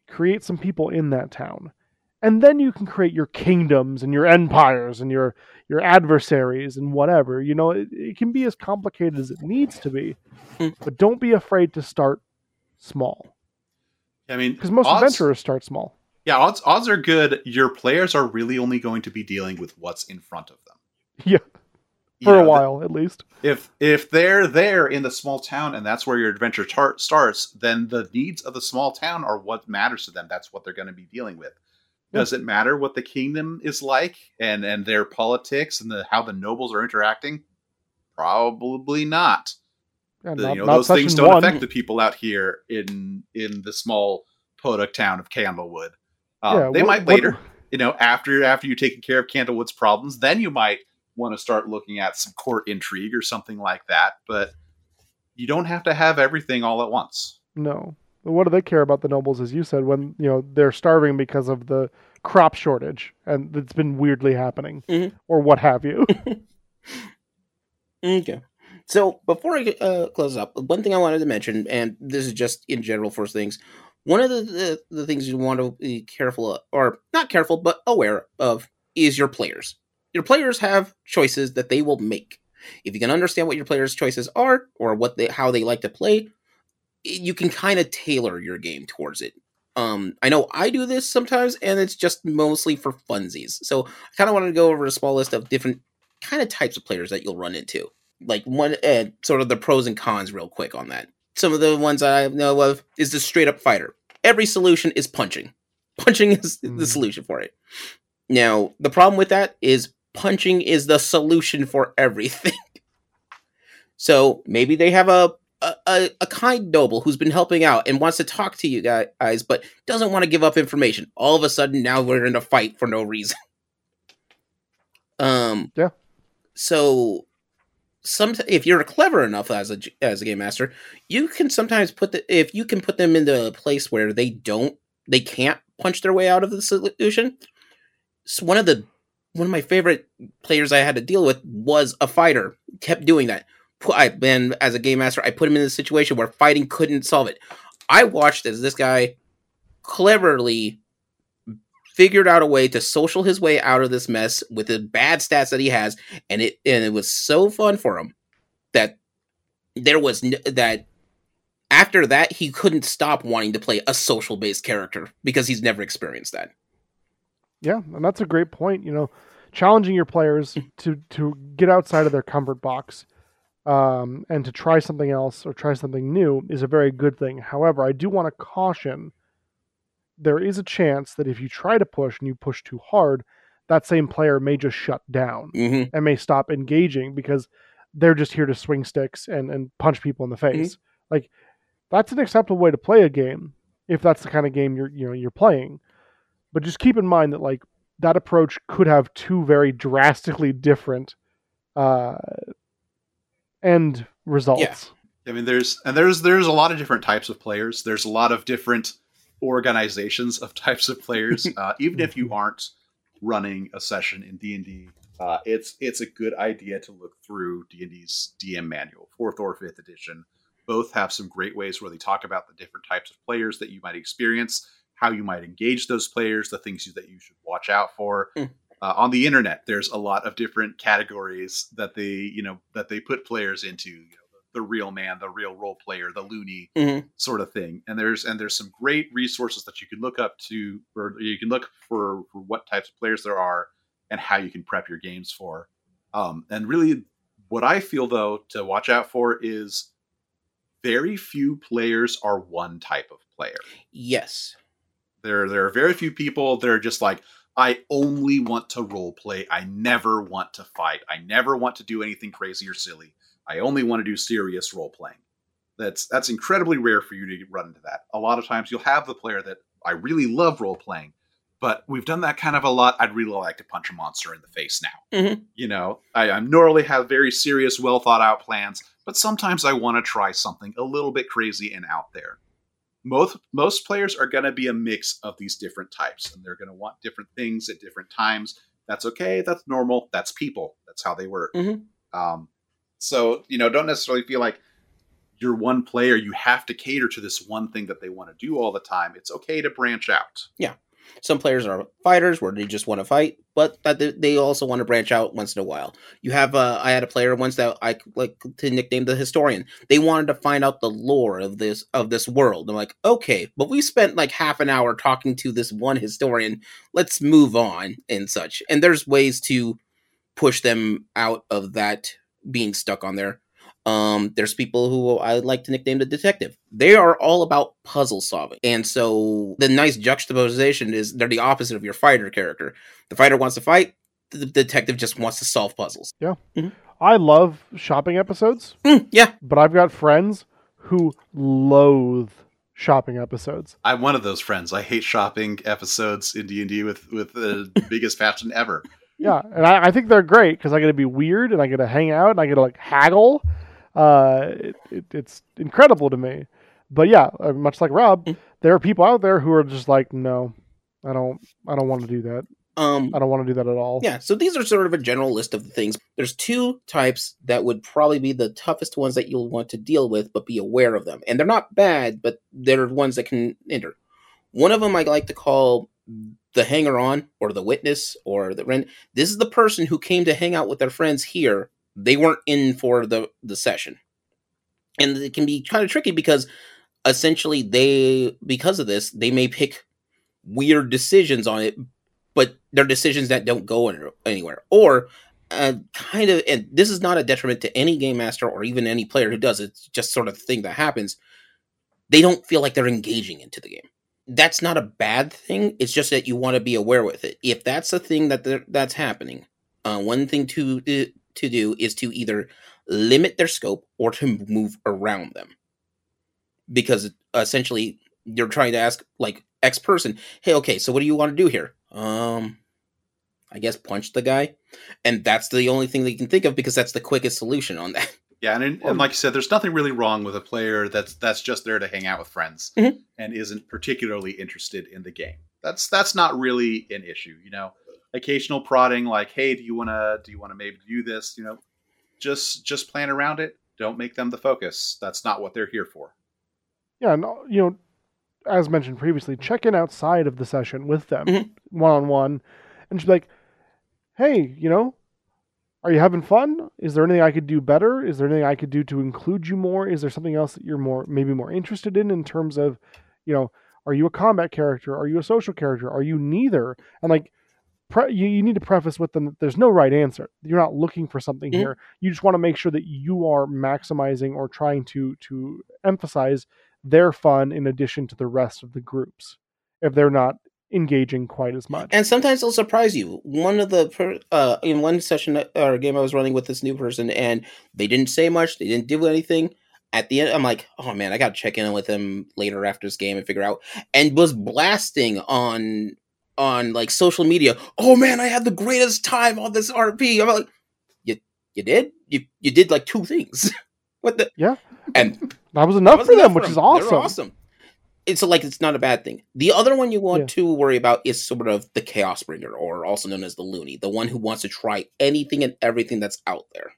Create some people in that town. And then you can create your kingdoms and your empires and your your adversaries and whatever. You know, it, it can be as complicated as it needs to be. Hmm. but don't be afraid to start small. I mean, because most odds, adventurers start small. Yeah, odds odds are good. Your players are really only going to be dealing with what's in front of them. Yeah for know, a while at least. If if they're there in the small town and that's where your adventure tar- starts, then the needs of the small town are what matters to them. That's what they're going to be dealing with. Yeah. Does it matter what the kingdom is like and and their politics and the how the nobles are interacting? Probably not. Yeah, the, not you know, those things don't one. affect the people out here in in the small podunk town of Candlewood. Um, yeah, they what, might later, what, you know, after after you've taken care of Candlewood's problems, then you might want to start looking at some court intrigue or something like that. But you don't have to have everything all at once. No. What do they care about the nobles, as you said, when you know they're starving because of the crop shortage and it's been weirdly happening, mm-hmm. or what have you? okay. So before I uh, close up, one thing I wanted to mention, and this is just in general for things, one of the, the, the things you want to be careful of, or not careful, but aware of, is your players your players have choices that they will make. If you can understand what your players' choices are or what they how they like to play, you can kind of tailor your game towards it. Um, I know I do this sometimes, and it's just mostly for funsies. So I kind of wanted to go over a small list of different kind of types of players that you'll run into, like one uh, sort of the pros and cons, real quick on that. Some of the ones I know of is the straight up fighter. Every solution is punching. Punching is mm. the solution for it. Now, the problem with that is punching is the solution for everything. so maybe they have a, a, a kind noble who's been helping out and wants to talk to you guys, but doesn't want to give up information. All of a sudden, now we're in a fight for no reason. um. Yeah. So, some if you're clever enough as a as a game master, you can sometimes put the if you can put them into a place where they don't they can't punch their way out of the solution. So one of the one of my favorite players I had to deal with was a fighter. Kept doing that. I been as a game master, I put him in a situation where fighting couldn't solve it. I watched as this guy cleverly figured out a way to social his way out of this mess with the bad stats that he has, and it and it was so fun for him that there was n- that after that he couldn't stop wanting to play a social based character because he's never experienced that. Yeah, and that's a great point. You know, challenging your players mm. to to get outside of their comfort box um, and to try something else or try something new is a very good thing. However, I do want to caution there is a chance that if you try to push and you push too hard, that same player may just shut down hmm and may stop engaging because they're just here to swing sticks and, and punch people in the face. Like that's an acceptable way to play a game if that's the kind of game you're you know you're playing. But just keep in mind that like that approach could have two very drastically different uh end results. I mean, there's and there's there's a lot of different types of players. There's a lot of different organizations of types of players. Uh, even if you aren't running a session in D and D, uh, it's it's a good idea to look through D and D's DM manual, fourth or fifth edition. Both have some great ways where they talk about the different types of players that you might experience, how you might engage those players, the things that you should watch out for. Uh, on the internet, there's a lot of different categories that they you know that they put players into. You know, the real man, the real role player, the loony Mhm. sort of thing. And there's and there's some great resources that you can look up to, or you can look for, for what types of players there are and how you can prep your games for. Um, and really, what I feel though to watch out for is very few players are one type of player. Yes. There, there are very few people that are just like, I only want to role play. I never want to fight. I never want to do anything crazy or silly. I only want to do serious role playing. That's that's incredibly rare for you to run into that. A lot of times you'll have the player that I really love role playing, but we've done that kind of a lot. I'd really like to punch a monster in the face now. Mhm. You know, I, I normally have very serious, well thought out plans, but sometimes I want to try something a little bit crazy and out there most most players are going to be a mix of these different types and they're going to want different things at different times. That's okay that's normal that's people that's how they work. Mhm. um, so you know don't necessarily feel like you're one player you have to cater to this one thing that they want to do all the time. It's okay to branch out Some players are fighters where they just want to fight, but that they- also want to branch out once in a while. You have, uh, I had a player once that I like to nickname the historian. They wanted to find out the lore of this of this world. I'm like, okay, but we spent like half an hour talking to this one historian. Let's move on and such. And there's ways to push them out of that being stuck on there. Um, there's people who I like to nickname the detective. They are all about puzzle solving. And so the nice juxtaposition is they're the opposite of your fighter character. The fighter wants to fight, the detective just wants to solve puzzles. Yeah. I love shopping episodes, Mm, yeah. but I've got friends who loathe shopping episodes. i'm one of those friends i hate shopping episodes in d&d with with the biggest passion ever Yeah, and I, I think they're great because I get to be weird and I get to hang out and I get to like haggle. Uh, it, it, it's incredible to me. But yeah, uh, much like Rob, Mm. there are people out there who are just like, no, I don't, I don't want to do that. Um I don't want to do that at all. Yeah, so these are sort of a general list of the things. There's two types that would probably be the toughest ones that you'll want to deal with, but be aware of them. And they're not bad, but they're ones that can enter. One of them I like to call the hanger on, or the witness, or the rent. This is the person who came to hang out with their friends here. They weren't in for the the session, and it can be kind of tricky because essentially they, because of this, they may pick weird decisions on it but they're decisions that don't go anywhere. Or uh, kind of, and this is not a detriment to any game master or even any player who does it. It's just sort of the thing that happens. They don't feel like they're engaging into the game. That's not a bad thing. It's just that you want to be aware with it. If that's a thing that that's happening, uh, one thing to uh, to do is to either limit their scope or to move around them, because essentially you're trying to ask like X person, hey, okay, so what do you want to do here? Um, I guess punch the guy, and that's the only thing they can think of because that's the quickest solution on that. Yeah, and, and like you said, there's nothing really wrong with a player that's that's just there to hang out with friends Mhm. and isn't particularly interested in the game. That's that's not really an issue, you know. Occasional prodding, like, "Hey, do you wanna do you wanna maybe do this?" You know, just just plan around it. Don't make them the focus. That's not what they're here for. Yeah, and uh, you know, as mentioned previously, check in outside of the session with them, one on one, and just be like, "Hey, you know, are you having fun? Is there anything I could do better? Is there anything I could do to include you more? Is there something else that you're more maybe more interested in in terms of, you know, are you a combat character? Are you a social character? Are you neither? And like, pre- you, you need to preface with them that there's no right answer. You're not looking for something Mhm. here. You just want to make sure that you are maximizing or trying to to emphasize their fun in addition to the rest of the groups. if they're not engaging quite as much. And sometimes they'll surprise you. One of the per, uh, in one session uh, or game I was running with this new person, and they didn't say much. They didn't do anything. At the end, I'm like, oh man, I got to check in with him later after this game and figure out. And was blasting on on like social media. Oh man, I had the greatest time on this RP. I'm like, you you did you you did like two things. what the yeah? And that was enough that for enough them, which is awesome. They're awesome. It's like it's not a bad thing. The other one you want Yeah. to worry about is sort of the chaos bringer, or also known as the loony, the one who wants to try anything and everything that's out there.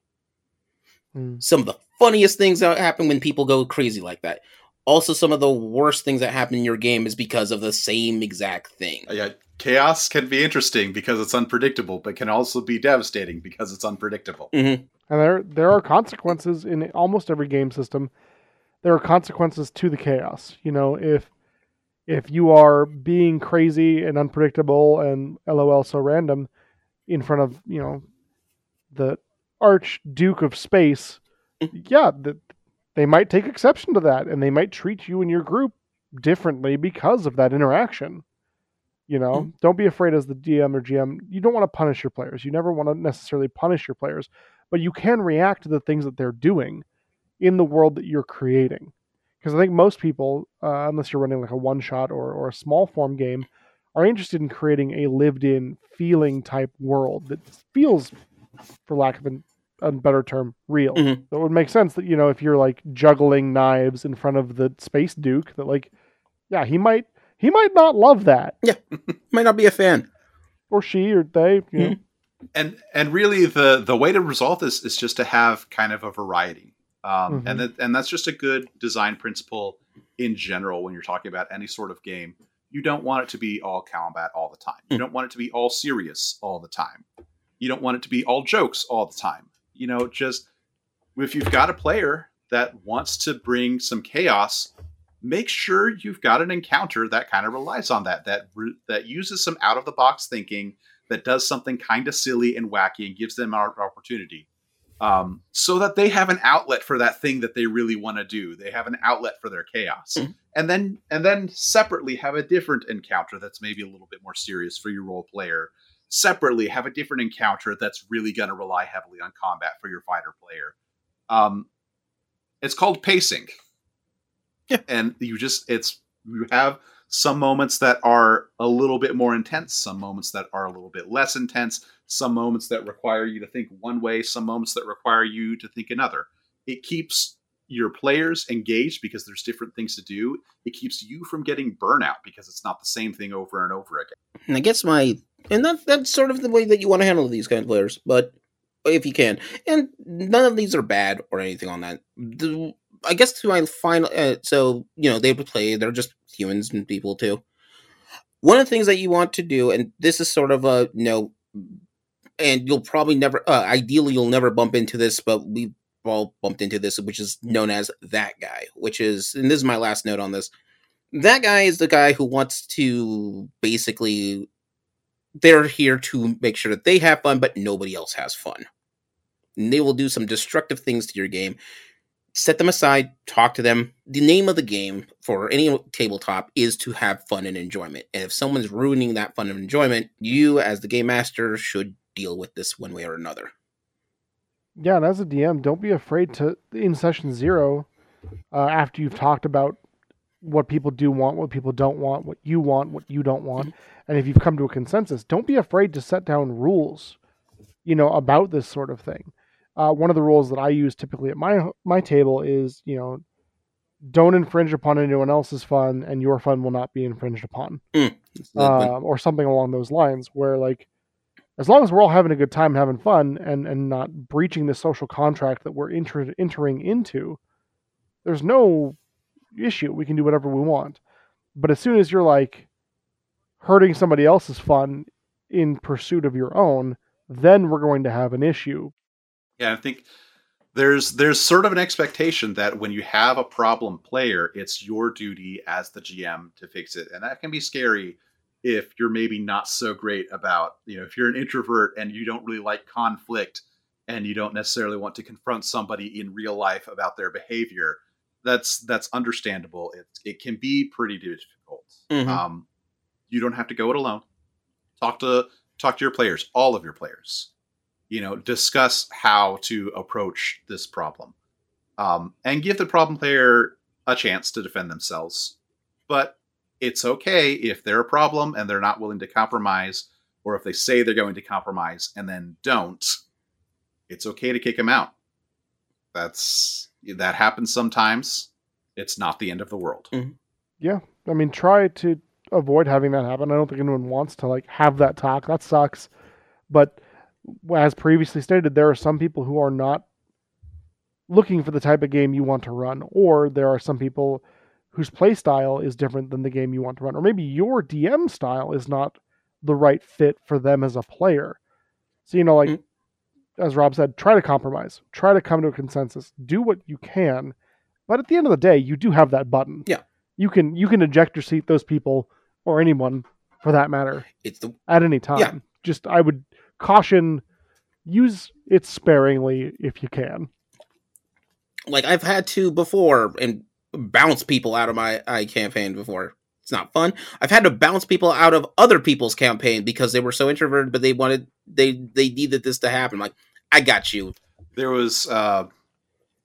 Hmm. Some of the funniest things that happen when people go crazy like that. Also, some of the worst things that happen in your game is because of the same exact thing. Yeah, chaos can be interesting because it's unpredictable, but can also be devastating because it's unpredictable. Mm-hmm. And there there are consequences in almost every game system. There are consequences to the chaos. You know, if if you are being crazy and unpredictable and lol so random in front of, you know, the archduke of space, yeah, the, they might take exception to that and they might treat you and your group differently because of that interaction. You know, Mhm. don't be afraid as the DM or GM. You don't want to punish your players. You never want to necessarily punish your players, but you can react to the things that they're doing in the world that you're creating. Because I think most people, uh, unless you're running like a one shot or, or a small form game, are interested in creating a lived in feeling type world that feels, for lack of an, a better term, real. Mhm. So it would make sense that, you know, if you're like juggling knives in front of the space duke, that like, yeah, he might he might not love that. Yeah, might not be a fan. Or she or they, you know. and and really the the way to resolve this is just to have kind of a variety um, Mhm. and that, and that's just a good design principle in general when you're talking about any sort of game you don't want it to be all combat all the time you Mm. don't want it to be all serious all the time you don't want it to be all jokes all the time you know just if you've got a player that wants to bring some chaos make sure you've got an encounter that kind of relies on that that that uses some out of the box thinking that does something kind of silly and wacky and gives them an opportunity um, so that they have an outlet for that thing that they really want to do they have an outlet for their chaos Mhm. and then and then separately have a different encounter that's maybe a little bit more serious for your role player separately have a different encounter that's really going to rely heavily on combat for your fighter player. Um, it's called pacing. Yeah. and you just it's you have some moments that are a little bit more intense some moments that are a little bit less intense some moments that require you to think one way some moments that require you to think another. It keeps your players engaged because there's different things to do. It keeps you from getting burnout because it's not the same thing over and over again. And I guess my and that that's sort of the way that you want to handle these kind of players, but if you can, and none of these are bad or anything on that. The, I guess to my final, uh, so you know they play. They're just humans and people too. One of the things that you want to do, and this is sort of a you know, and you'll probably never, uh, ideally you'll never bump into this, but we all bumped into this, which is known as that guy, which is, and this is my last note on this. That guy is the guy who wants to basically they're here to make sure that they have fun, but nobody else has fun. And they will do some destructive things to your game. Set them aside, talk to them. The name of the game for any tabletop is to have fun and enjoyment. And if someone's ruining that fun and enjoyment, you, as the game master, should deal with this one way or another. Yeah, and as a DM, don't be afraid to in session zero, uh, after you've talked about what people do want, what people don't want, what you want, what you don't want, and if you've come to a consensus, don't be afraid to set down rules, you know, about this sort of thing. Uh, one of the rules that I use typically at my my table is, you know, don't infringe upon anyone else's fun, and your fun will not be infringed upon. The- um, or something along those lines where like as long as we're all having a good time having fun and and not breaching the social contract that we're enter- entering into there's no issue. We can do whatever we want. But as soon as you're like hurting somebody else's fun in pursuit of your own then we're going to have an issue Yeah, I think there's there's sort of an expectation that when you have a problem player, it's your duty as the GM to fix it, and that can be scary if you're maybe not so great about you know if you're an introvert and you don't really like conflict and you don't necessarily want to confront somebody in real life about their behavior. That's that's understandable. It it can be pretty difficult. Mhm. Um, You don't have to go it alone. Talk to talk to your players, all of your players. You know, discuss how to approach this problem, um, and give the problem player a chance to defend themselves. But it's okay if they're a problem and they're not willing to compromise, or if they say they're going to compromise and then don't. It's okay to kick them out. That's that happens sometimes. It's not the end of the world. Yeah, I mean, try to avoid having that happen. I don't think anyone wants to like have that talk. That sucks. But as previously stated, there are some people who are not looking for the type of game you want to run, or there are some people whose play style is different than the game you want to run, or maybe your DM style is not the right fit for them as a player. So you know, like Mm. as Rob said, try to compromise, try to come to a consensus, do what you can. But at the end of the day, you do have that button. Yeah. You can you can eject your seat those people or anyone for that matter It's the at any time. Yeah. Just I would caution use it sparingly if you can. like I've had to before and bounce people out of my I campaign before. It's not fun. I've had to bounce people out of other people's campaign because they were so introverted, but they wanted they they needed this to happen. Like I got you. there was uh,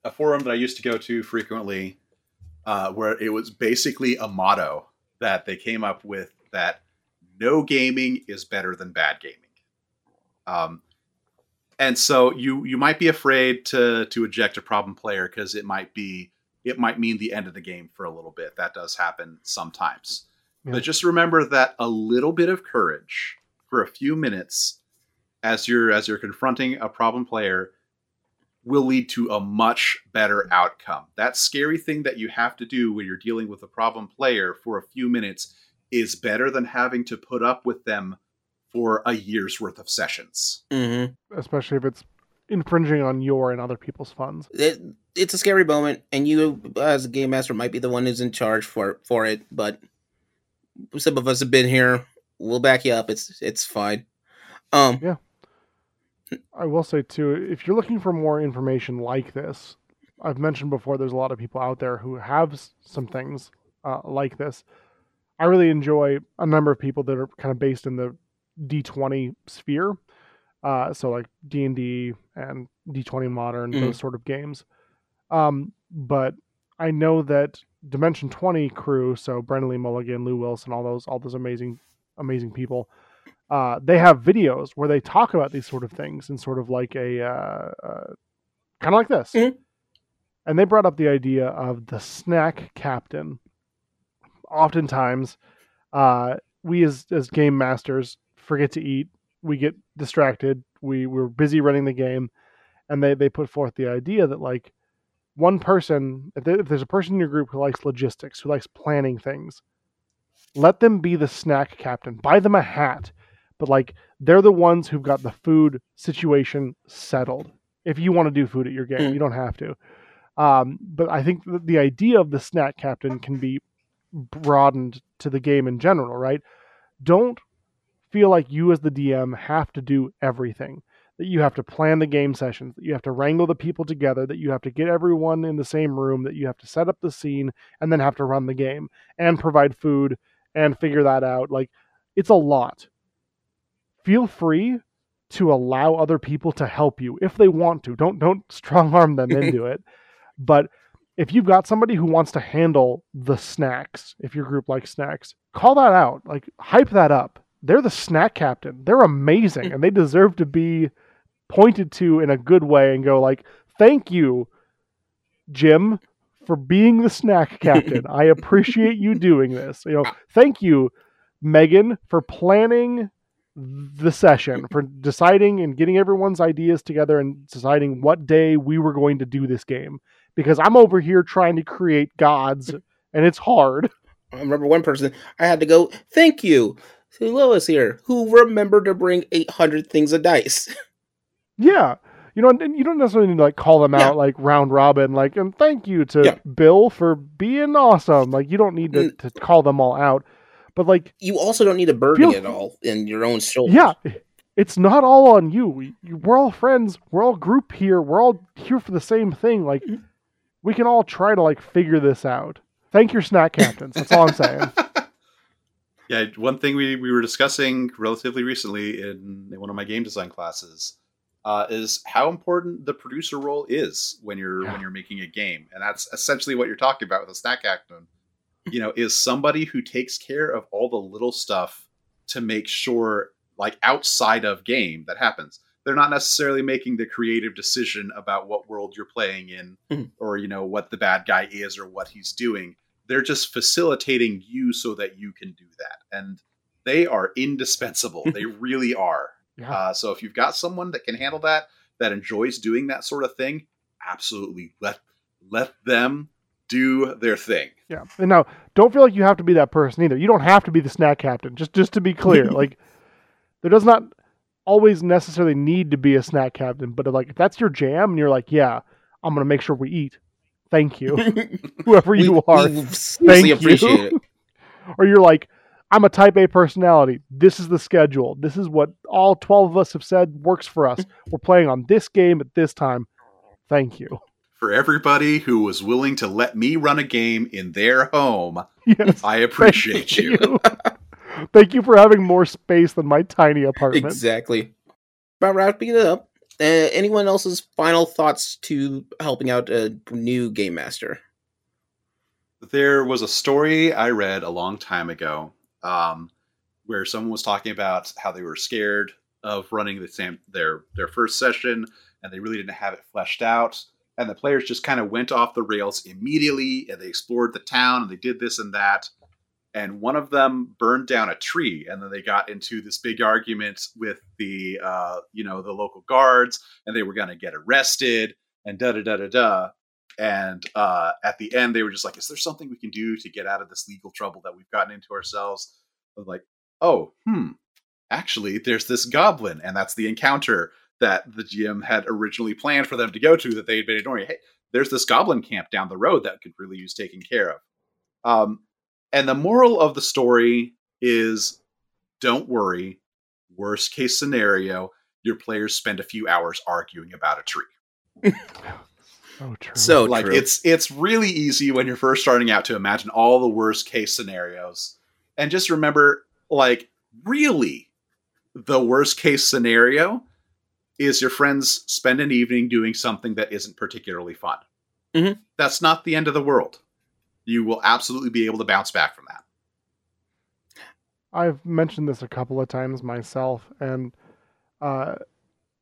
a forum that I used to go to frequently uh, where it was basically a motto that they came up with that no gaming is better than bad gaming. Um, and so you you might be afraid to to eject a problem player because it might be it might mean the end of the game for a little bit. That does happen sometimes. Yeah. But just remember that a little bit of courage for a few minutes as you're as you're confronting a problem player will lead to a much better outcome. That scary thing that you have to do when you're dealing with a problem player for a few minutes is better than having to put up with them for a year's worth of sessions. Mm-hmm. especially if it's infringing on your and other people's funds. It, it's a scary moment, and you, as a game master, might be the one who's in charge for for it. But some of us have been here. We'll back you up. It's it's fine. Um, I will say too, if you're looking for more information like this, I've mentioned before there's a lot of people out there who have some things uh, like this. I really enjoy a number of people that are kind of based in the D20 sphere. Uh, so like D&D and D20 Modern, Mhm. those sort of games. Um, but I know that Dimension 20 crew, so Brennan Lee Mulligan, Lou Wilson, all those all those amazing amazing people, uh, they have videos where they talk about these sort of things in sort of like a uh, uh, kind of like this. Mhm. And they brought up the idea of the snack captain. Oftentimes, uh, we as as game masters forget to eat. We get distracted. We we're busy running the game, and they they put forth the idea that like one person, if, there, if there's a person in your group who likes logistics, who likes planning things, let them be the snack captain. Buy them a hat, but like they're the ones who've got the food situation settled. If you want to do food at your game, Mm. you don't have to. Um, but I think that the idea of the snack captain can be broadened to the game in general, right? Don't feel like you as the DM have to do everything. That you have to plan the game sessions, that you have to wrangle the people together, that you have to get everyone in the same room, that you have to set up the scene and then have to run the game and provide food and figure that out. Like it's a lot. Feel free to allow other people to help you if they want to. Don't don't strong arm them into it. But if you've got somebody who wants to handle the snacks, if your group likes snacks, call that out. Like hype that up. They're the snack captain. They're amazing and they deserve to be pointed to in a good way and go like, "Thank you, Jim, for being the snack captain. I appreciate you doing this." You know, thank you, Megan, for planning the session, for deciding and getting everyone's ideas together and deciding what day we were going to do this game. Because I'm over here trying to create gods and it's hard. I remember one person I had to go. Thank you to Lois here, who remembered to bring eight hundred things of dice. Yeah. You know, and you don't necessarily need to like call them Yeah. out like round robin, like, and thank you to Yeah. Bill for being awesome. Like, you don't need to, to call them all out. But like, You also don't need to burden Feel- it all in your own shoulders. yeah, it's not all on you. We, you- we're all friends. We're all group here. We're all here for the same thing. Like, we can all try to like figure this out. Thank your snack captains. That's all I'm saying. Yeah, one thing we, we were discussing relatively recently in, in one of my game design classes uh, is how important the producer role is when you're Yeah. when you're making a game, and that's essentially what you're talking about with a snack captain. You know, is somebody who takes care of all the little stuff to make sure, like outside of game, that happens. They're not necessarily making the creative decision about what world you're playing in, Mhm. or you know what the bad guy is or what he's doing. They're just facilitating you so that you can do that, and they are indispensable. they really are. Yeah. Uh, so if you've got someone that can handle that, that enjoys doing that sort of thing, absolutely let let them do their thing. Yeah. And now, don't feel like you have to be that person either. You don't have to be the snack captain. Just just to be clear, like there does not always necessarily need to be a snack captain, but like if that's your jam and you're like, yeah, I'm gonna make sure we eat. Thank you, whoever you we, are. We seriously you. it. or you're like, I'm a type A personality. This is the schedule. This is what all 12 of us have said works for us. We're playing on this game at this time. Thank you. For everybody who was willing to let me run a game in their home, Yes. I appreciate thank you. Thank you for having more space than my tiny apartment. Exactly. About wrapping it up, uh, anyone else's final thoughts to helping out a new game master? There was a story I read a long time ago um, where someone was talking about how they were scared of running the same their their first session and they really didn't have it fleshed out and the players just kind of went off the rails immediately and they explored the town and they did this and that and one of them burned down a tree and then they got into this big argument with the uh, you know the local guards and they were going to get arrested and da da da da da and uh, at the end they were just like is there something we can do to get out of this legal trouble that we've gotten into ourselves? I was like oh hmm actually there's this goblin and that's the encounter that the gm had originally planned for them to go to that they had been ignoring. Hey there's this goblin camp down the road that could really use taking care of. Um, and the moral of the story is don't worry. Worst case scenario your players spend a few hours arguing about a tree. Oh, true. So like true. it's it's really easy when you're first starting out to imagine all the worst case scenarios. And just remember like really the worst case scenario is your friends spend an evening doing something that isn't particularly fun. Mhm. that's not the end of the world. You will absolutely be able to bounce back from that. I've mentioned this a couple of times myself, and uh,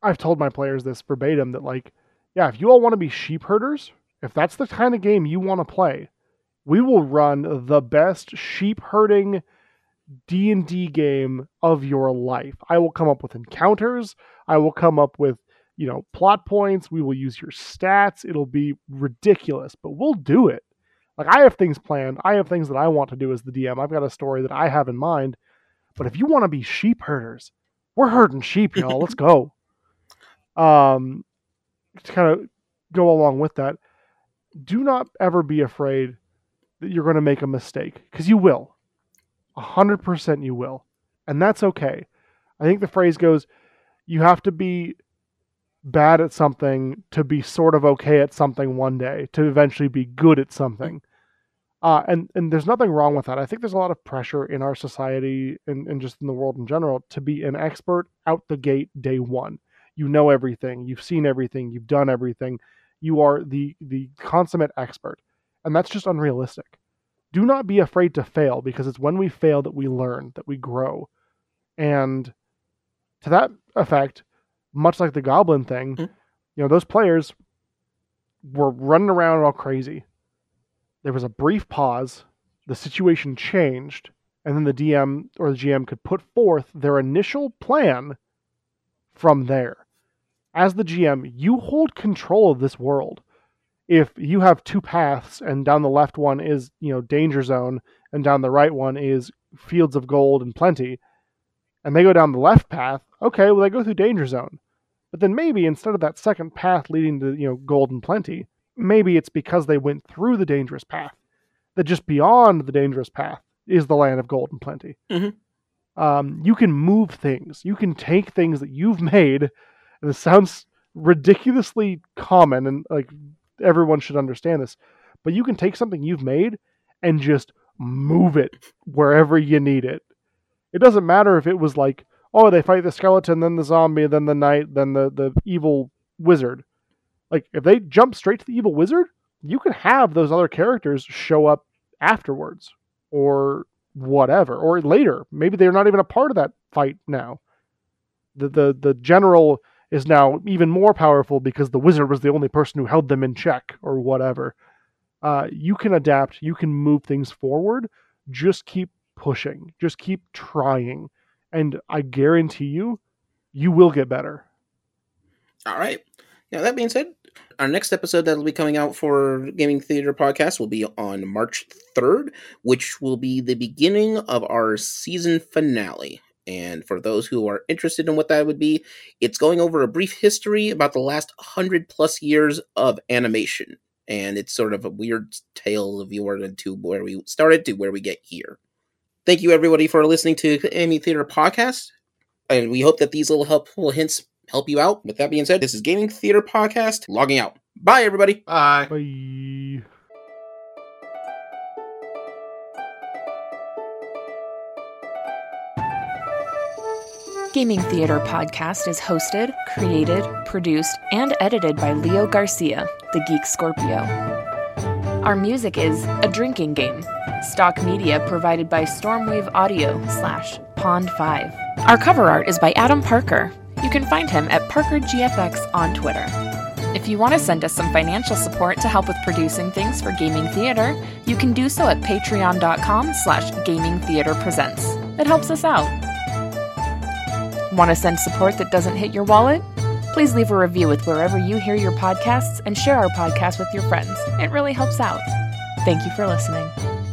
I've told my players this verbatim that, like, yeah, if you all want to be sheep herders, if that's the kind of game you want to play, we will run the best sheep herding D and D game of your life. I will come up with encounters. I will come up with you know plot points. We will use your stats. It'll be ridiculous, but we'll do it. Like I have things planned. I have things that I want to do as the DM. I've got a story that I have in mind. But if you want to be sheep herders, we're herding sheep, y'all. Let's go. Um, to kind of go along with that, do not ever be afraid that you're going to make a mistake because you will. A hundred percent, you will, and that's okay. I think the phrase goes, "You have to be bad at something to be sort of okay at something one day to eventually be good at something." Uh, and and there's nothing wrong with that. I think there's a lot of pressure in our society and, and just in the world in general to be an expert out the gate day one. You know everything, you've seen everything, you've done everything. You are the the consummate expert, and that's just unrealistic. Do not be afraid to fail because it's when we fail that we learn, that we grow, and to that effect, much like the goblin thing, Mhm. you know those players were running around all crazy there was a brief pause, the situation changed, and then the DM or the GM could put forth their initial plan from there. As the GM, you hold control of this world. If you have two paths and down the left one is, you know, danger zone and down the right one is fields of gold and plenty, and they go down the left path, okay, well they go through danger zone. But then maybe instead of that second path leading to, you know, gold and plenty, maybe it's because they went through the dangerous path that just beyond the dangerous path is the land of gold and plenty Mhm. um, you can move things you can take things that you've made and this sounds ridiculously common and like everyone should understand this but you can take something you've made and just move it wherever you need it It doesn't matter if it was like, oh, they fight the skeleton, then the zombie, then the knight, then the, the evil wizard. Like, if they jump straight to the evil wizard, you can have those other characters show up afterwards or whatever, or later. Maybe they're not even a part of that fight now. The, the, the general is now even more powerful because the wizard was the only person who held them in check or whatever. Uh, you can adapt, you can move things forward. Just keep pushing, just keep trying. And I guarantee you, you will get better. All right. Now, that being said, our next episode that will be coming out for Gaming Theater Podcast will be on March 3rd, which will be the beginning of our season finale. And for those who are interested in what that would be, it's going over a brief history about the last 100 plus years of animation. And it's sort of a weird tale of your to where we started to where we get here. Thank you, everybody, for listening to Gaming Theater Podcast. And we hope that these little helpful hints help you out. With that being said, this is Gaming Theater Podcast logging out. Bye, everybody. Bye. Bye. Gaming Theater Podcast is hosted, created, produced, and edited by Leo Garcia, the Geek Scorpio. Our music is A Drinking Game, stock media provided by Stormwave Audio slash Pond 5. Our cover art is by Adam Parker. You can find him at ParkerGFX on Twitter. If you want to send us some financial support to help with producing things for Gaming Theater, you can do so at patreon.com slash gaming theater presents. It helps us out. Want to send support that doesn't hit your wallet? Please leave a review with wherever you hear your podcasts and share our podcast with your friends. It really helps out. Thank you for listening.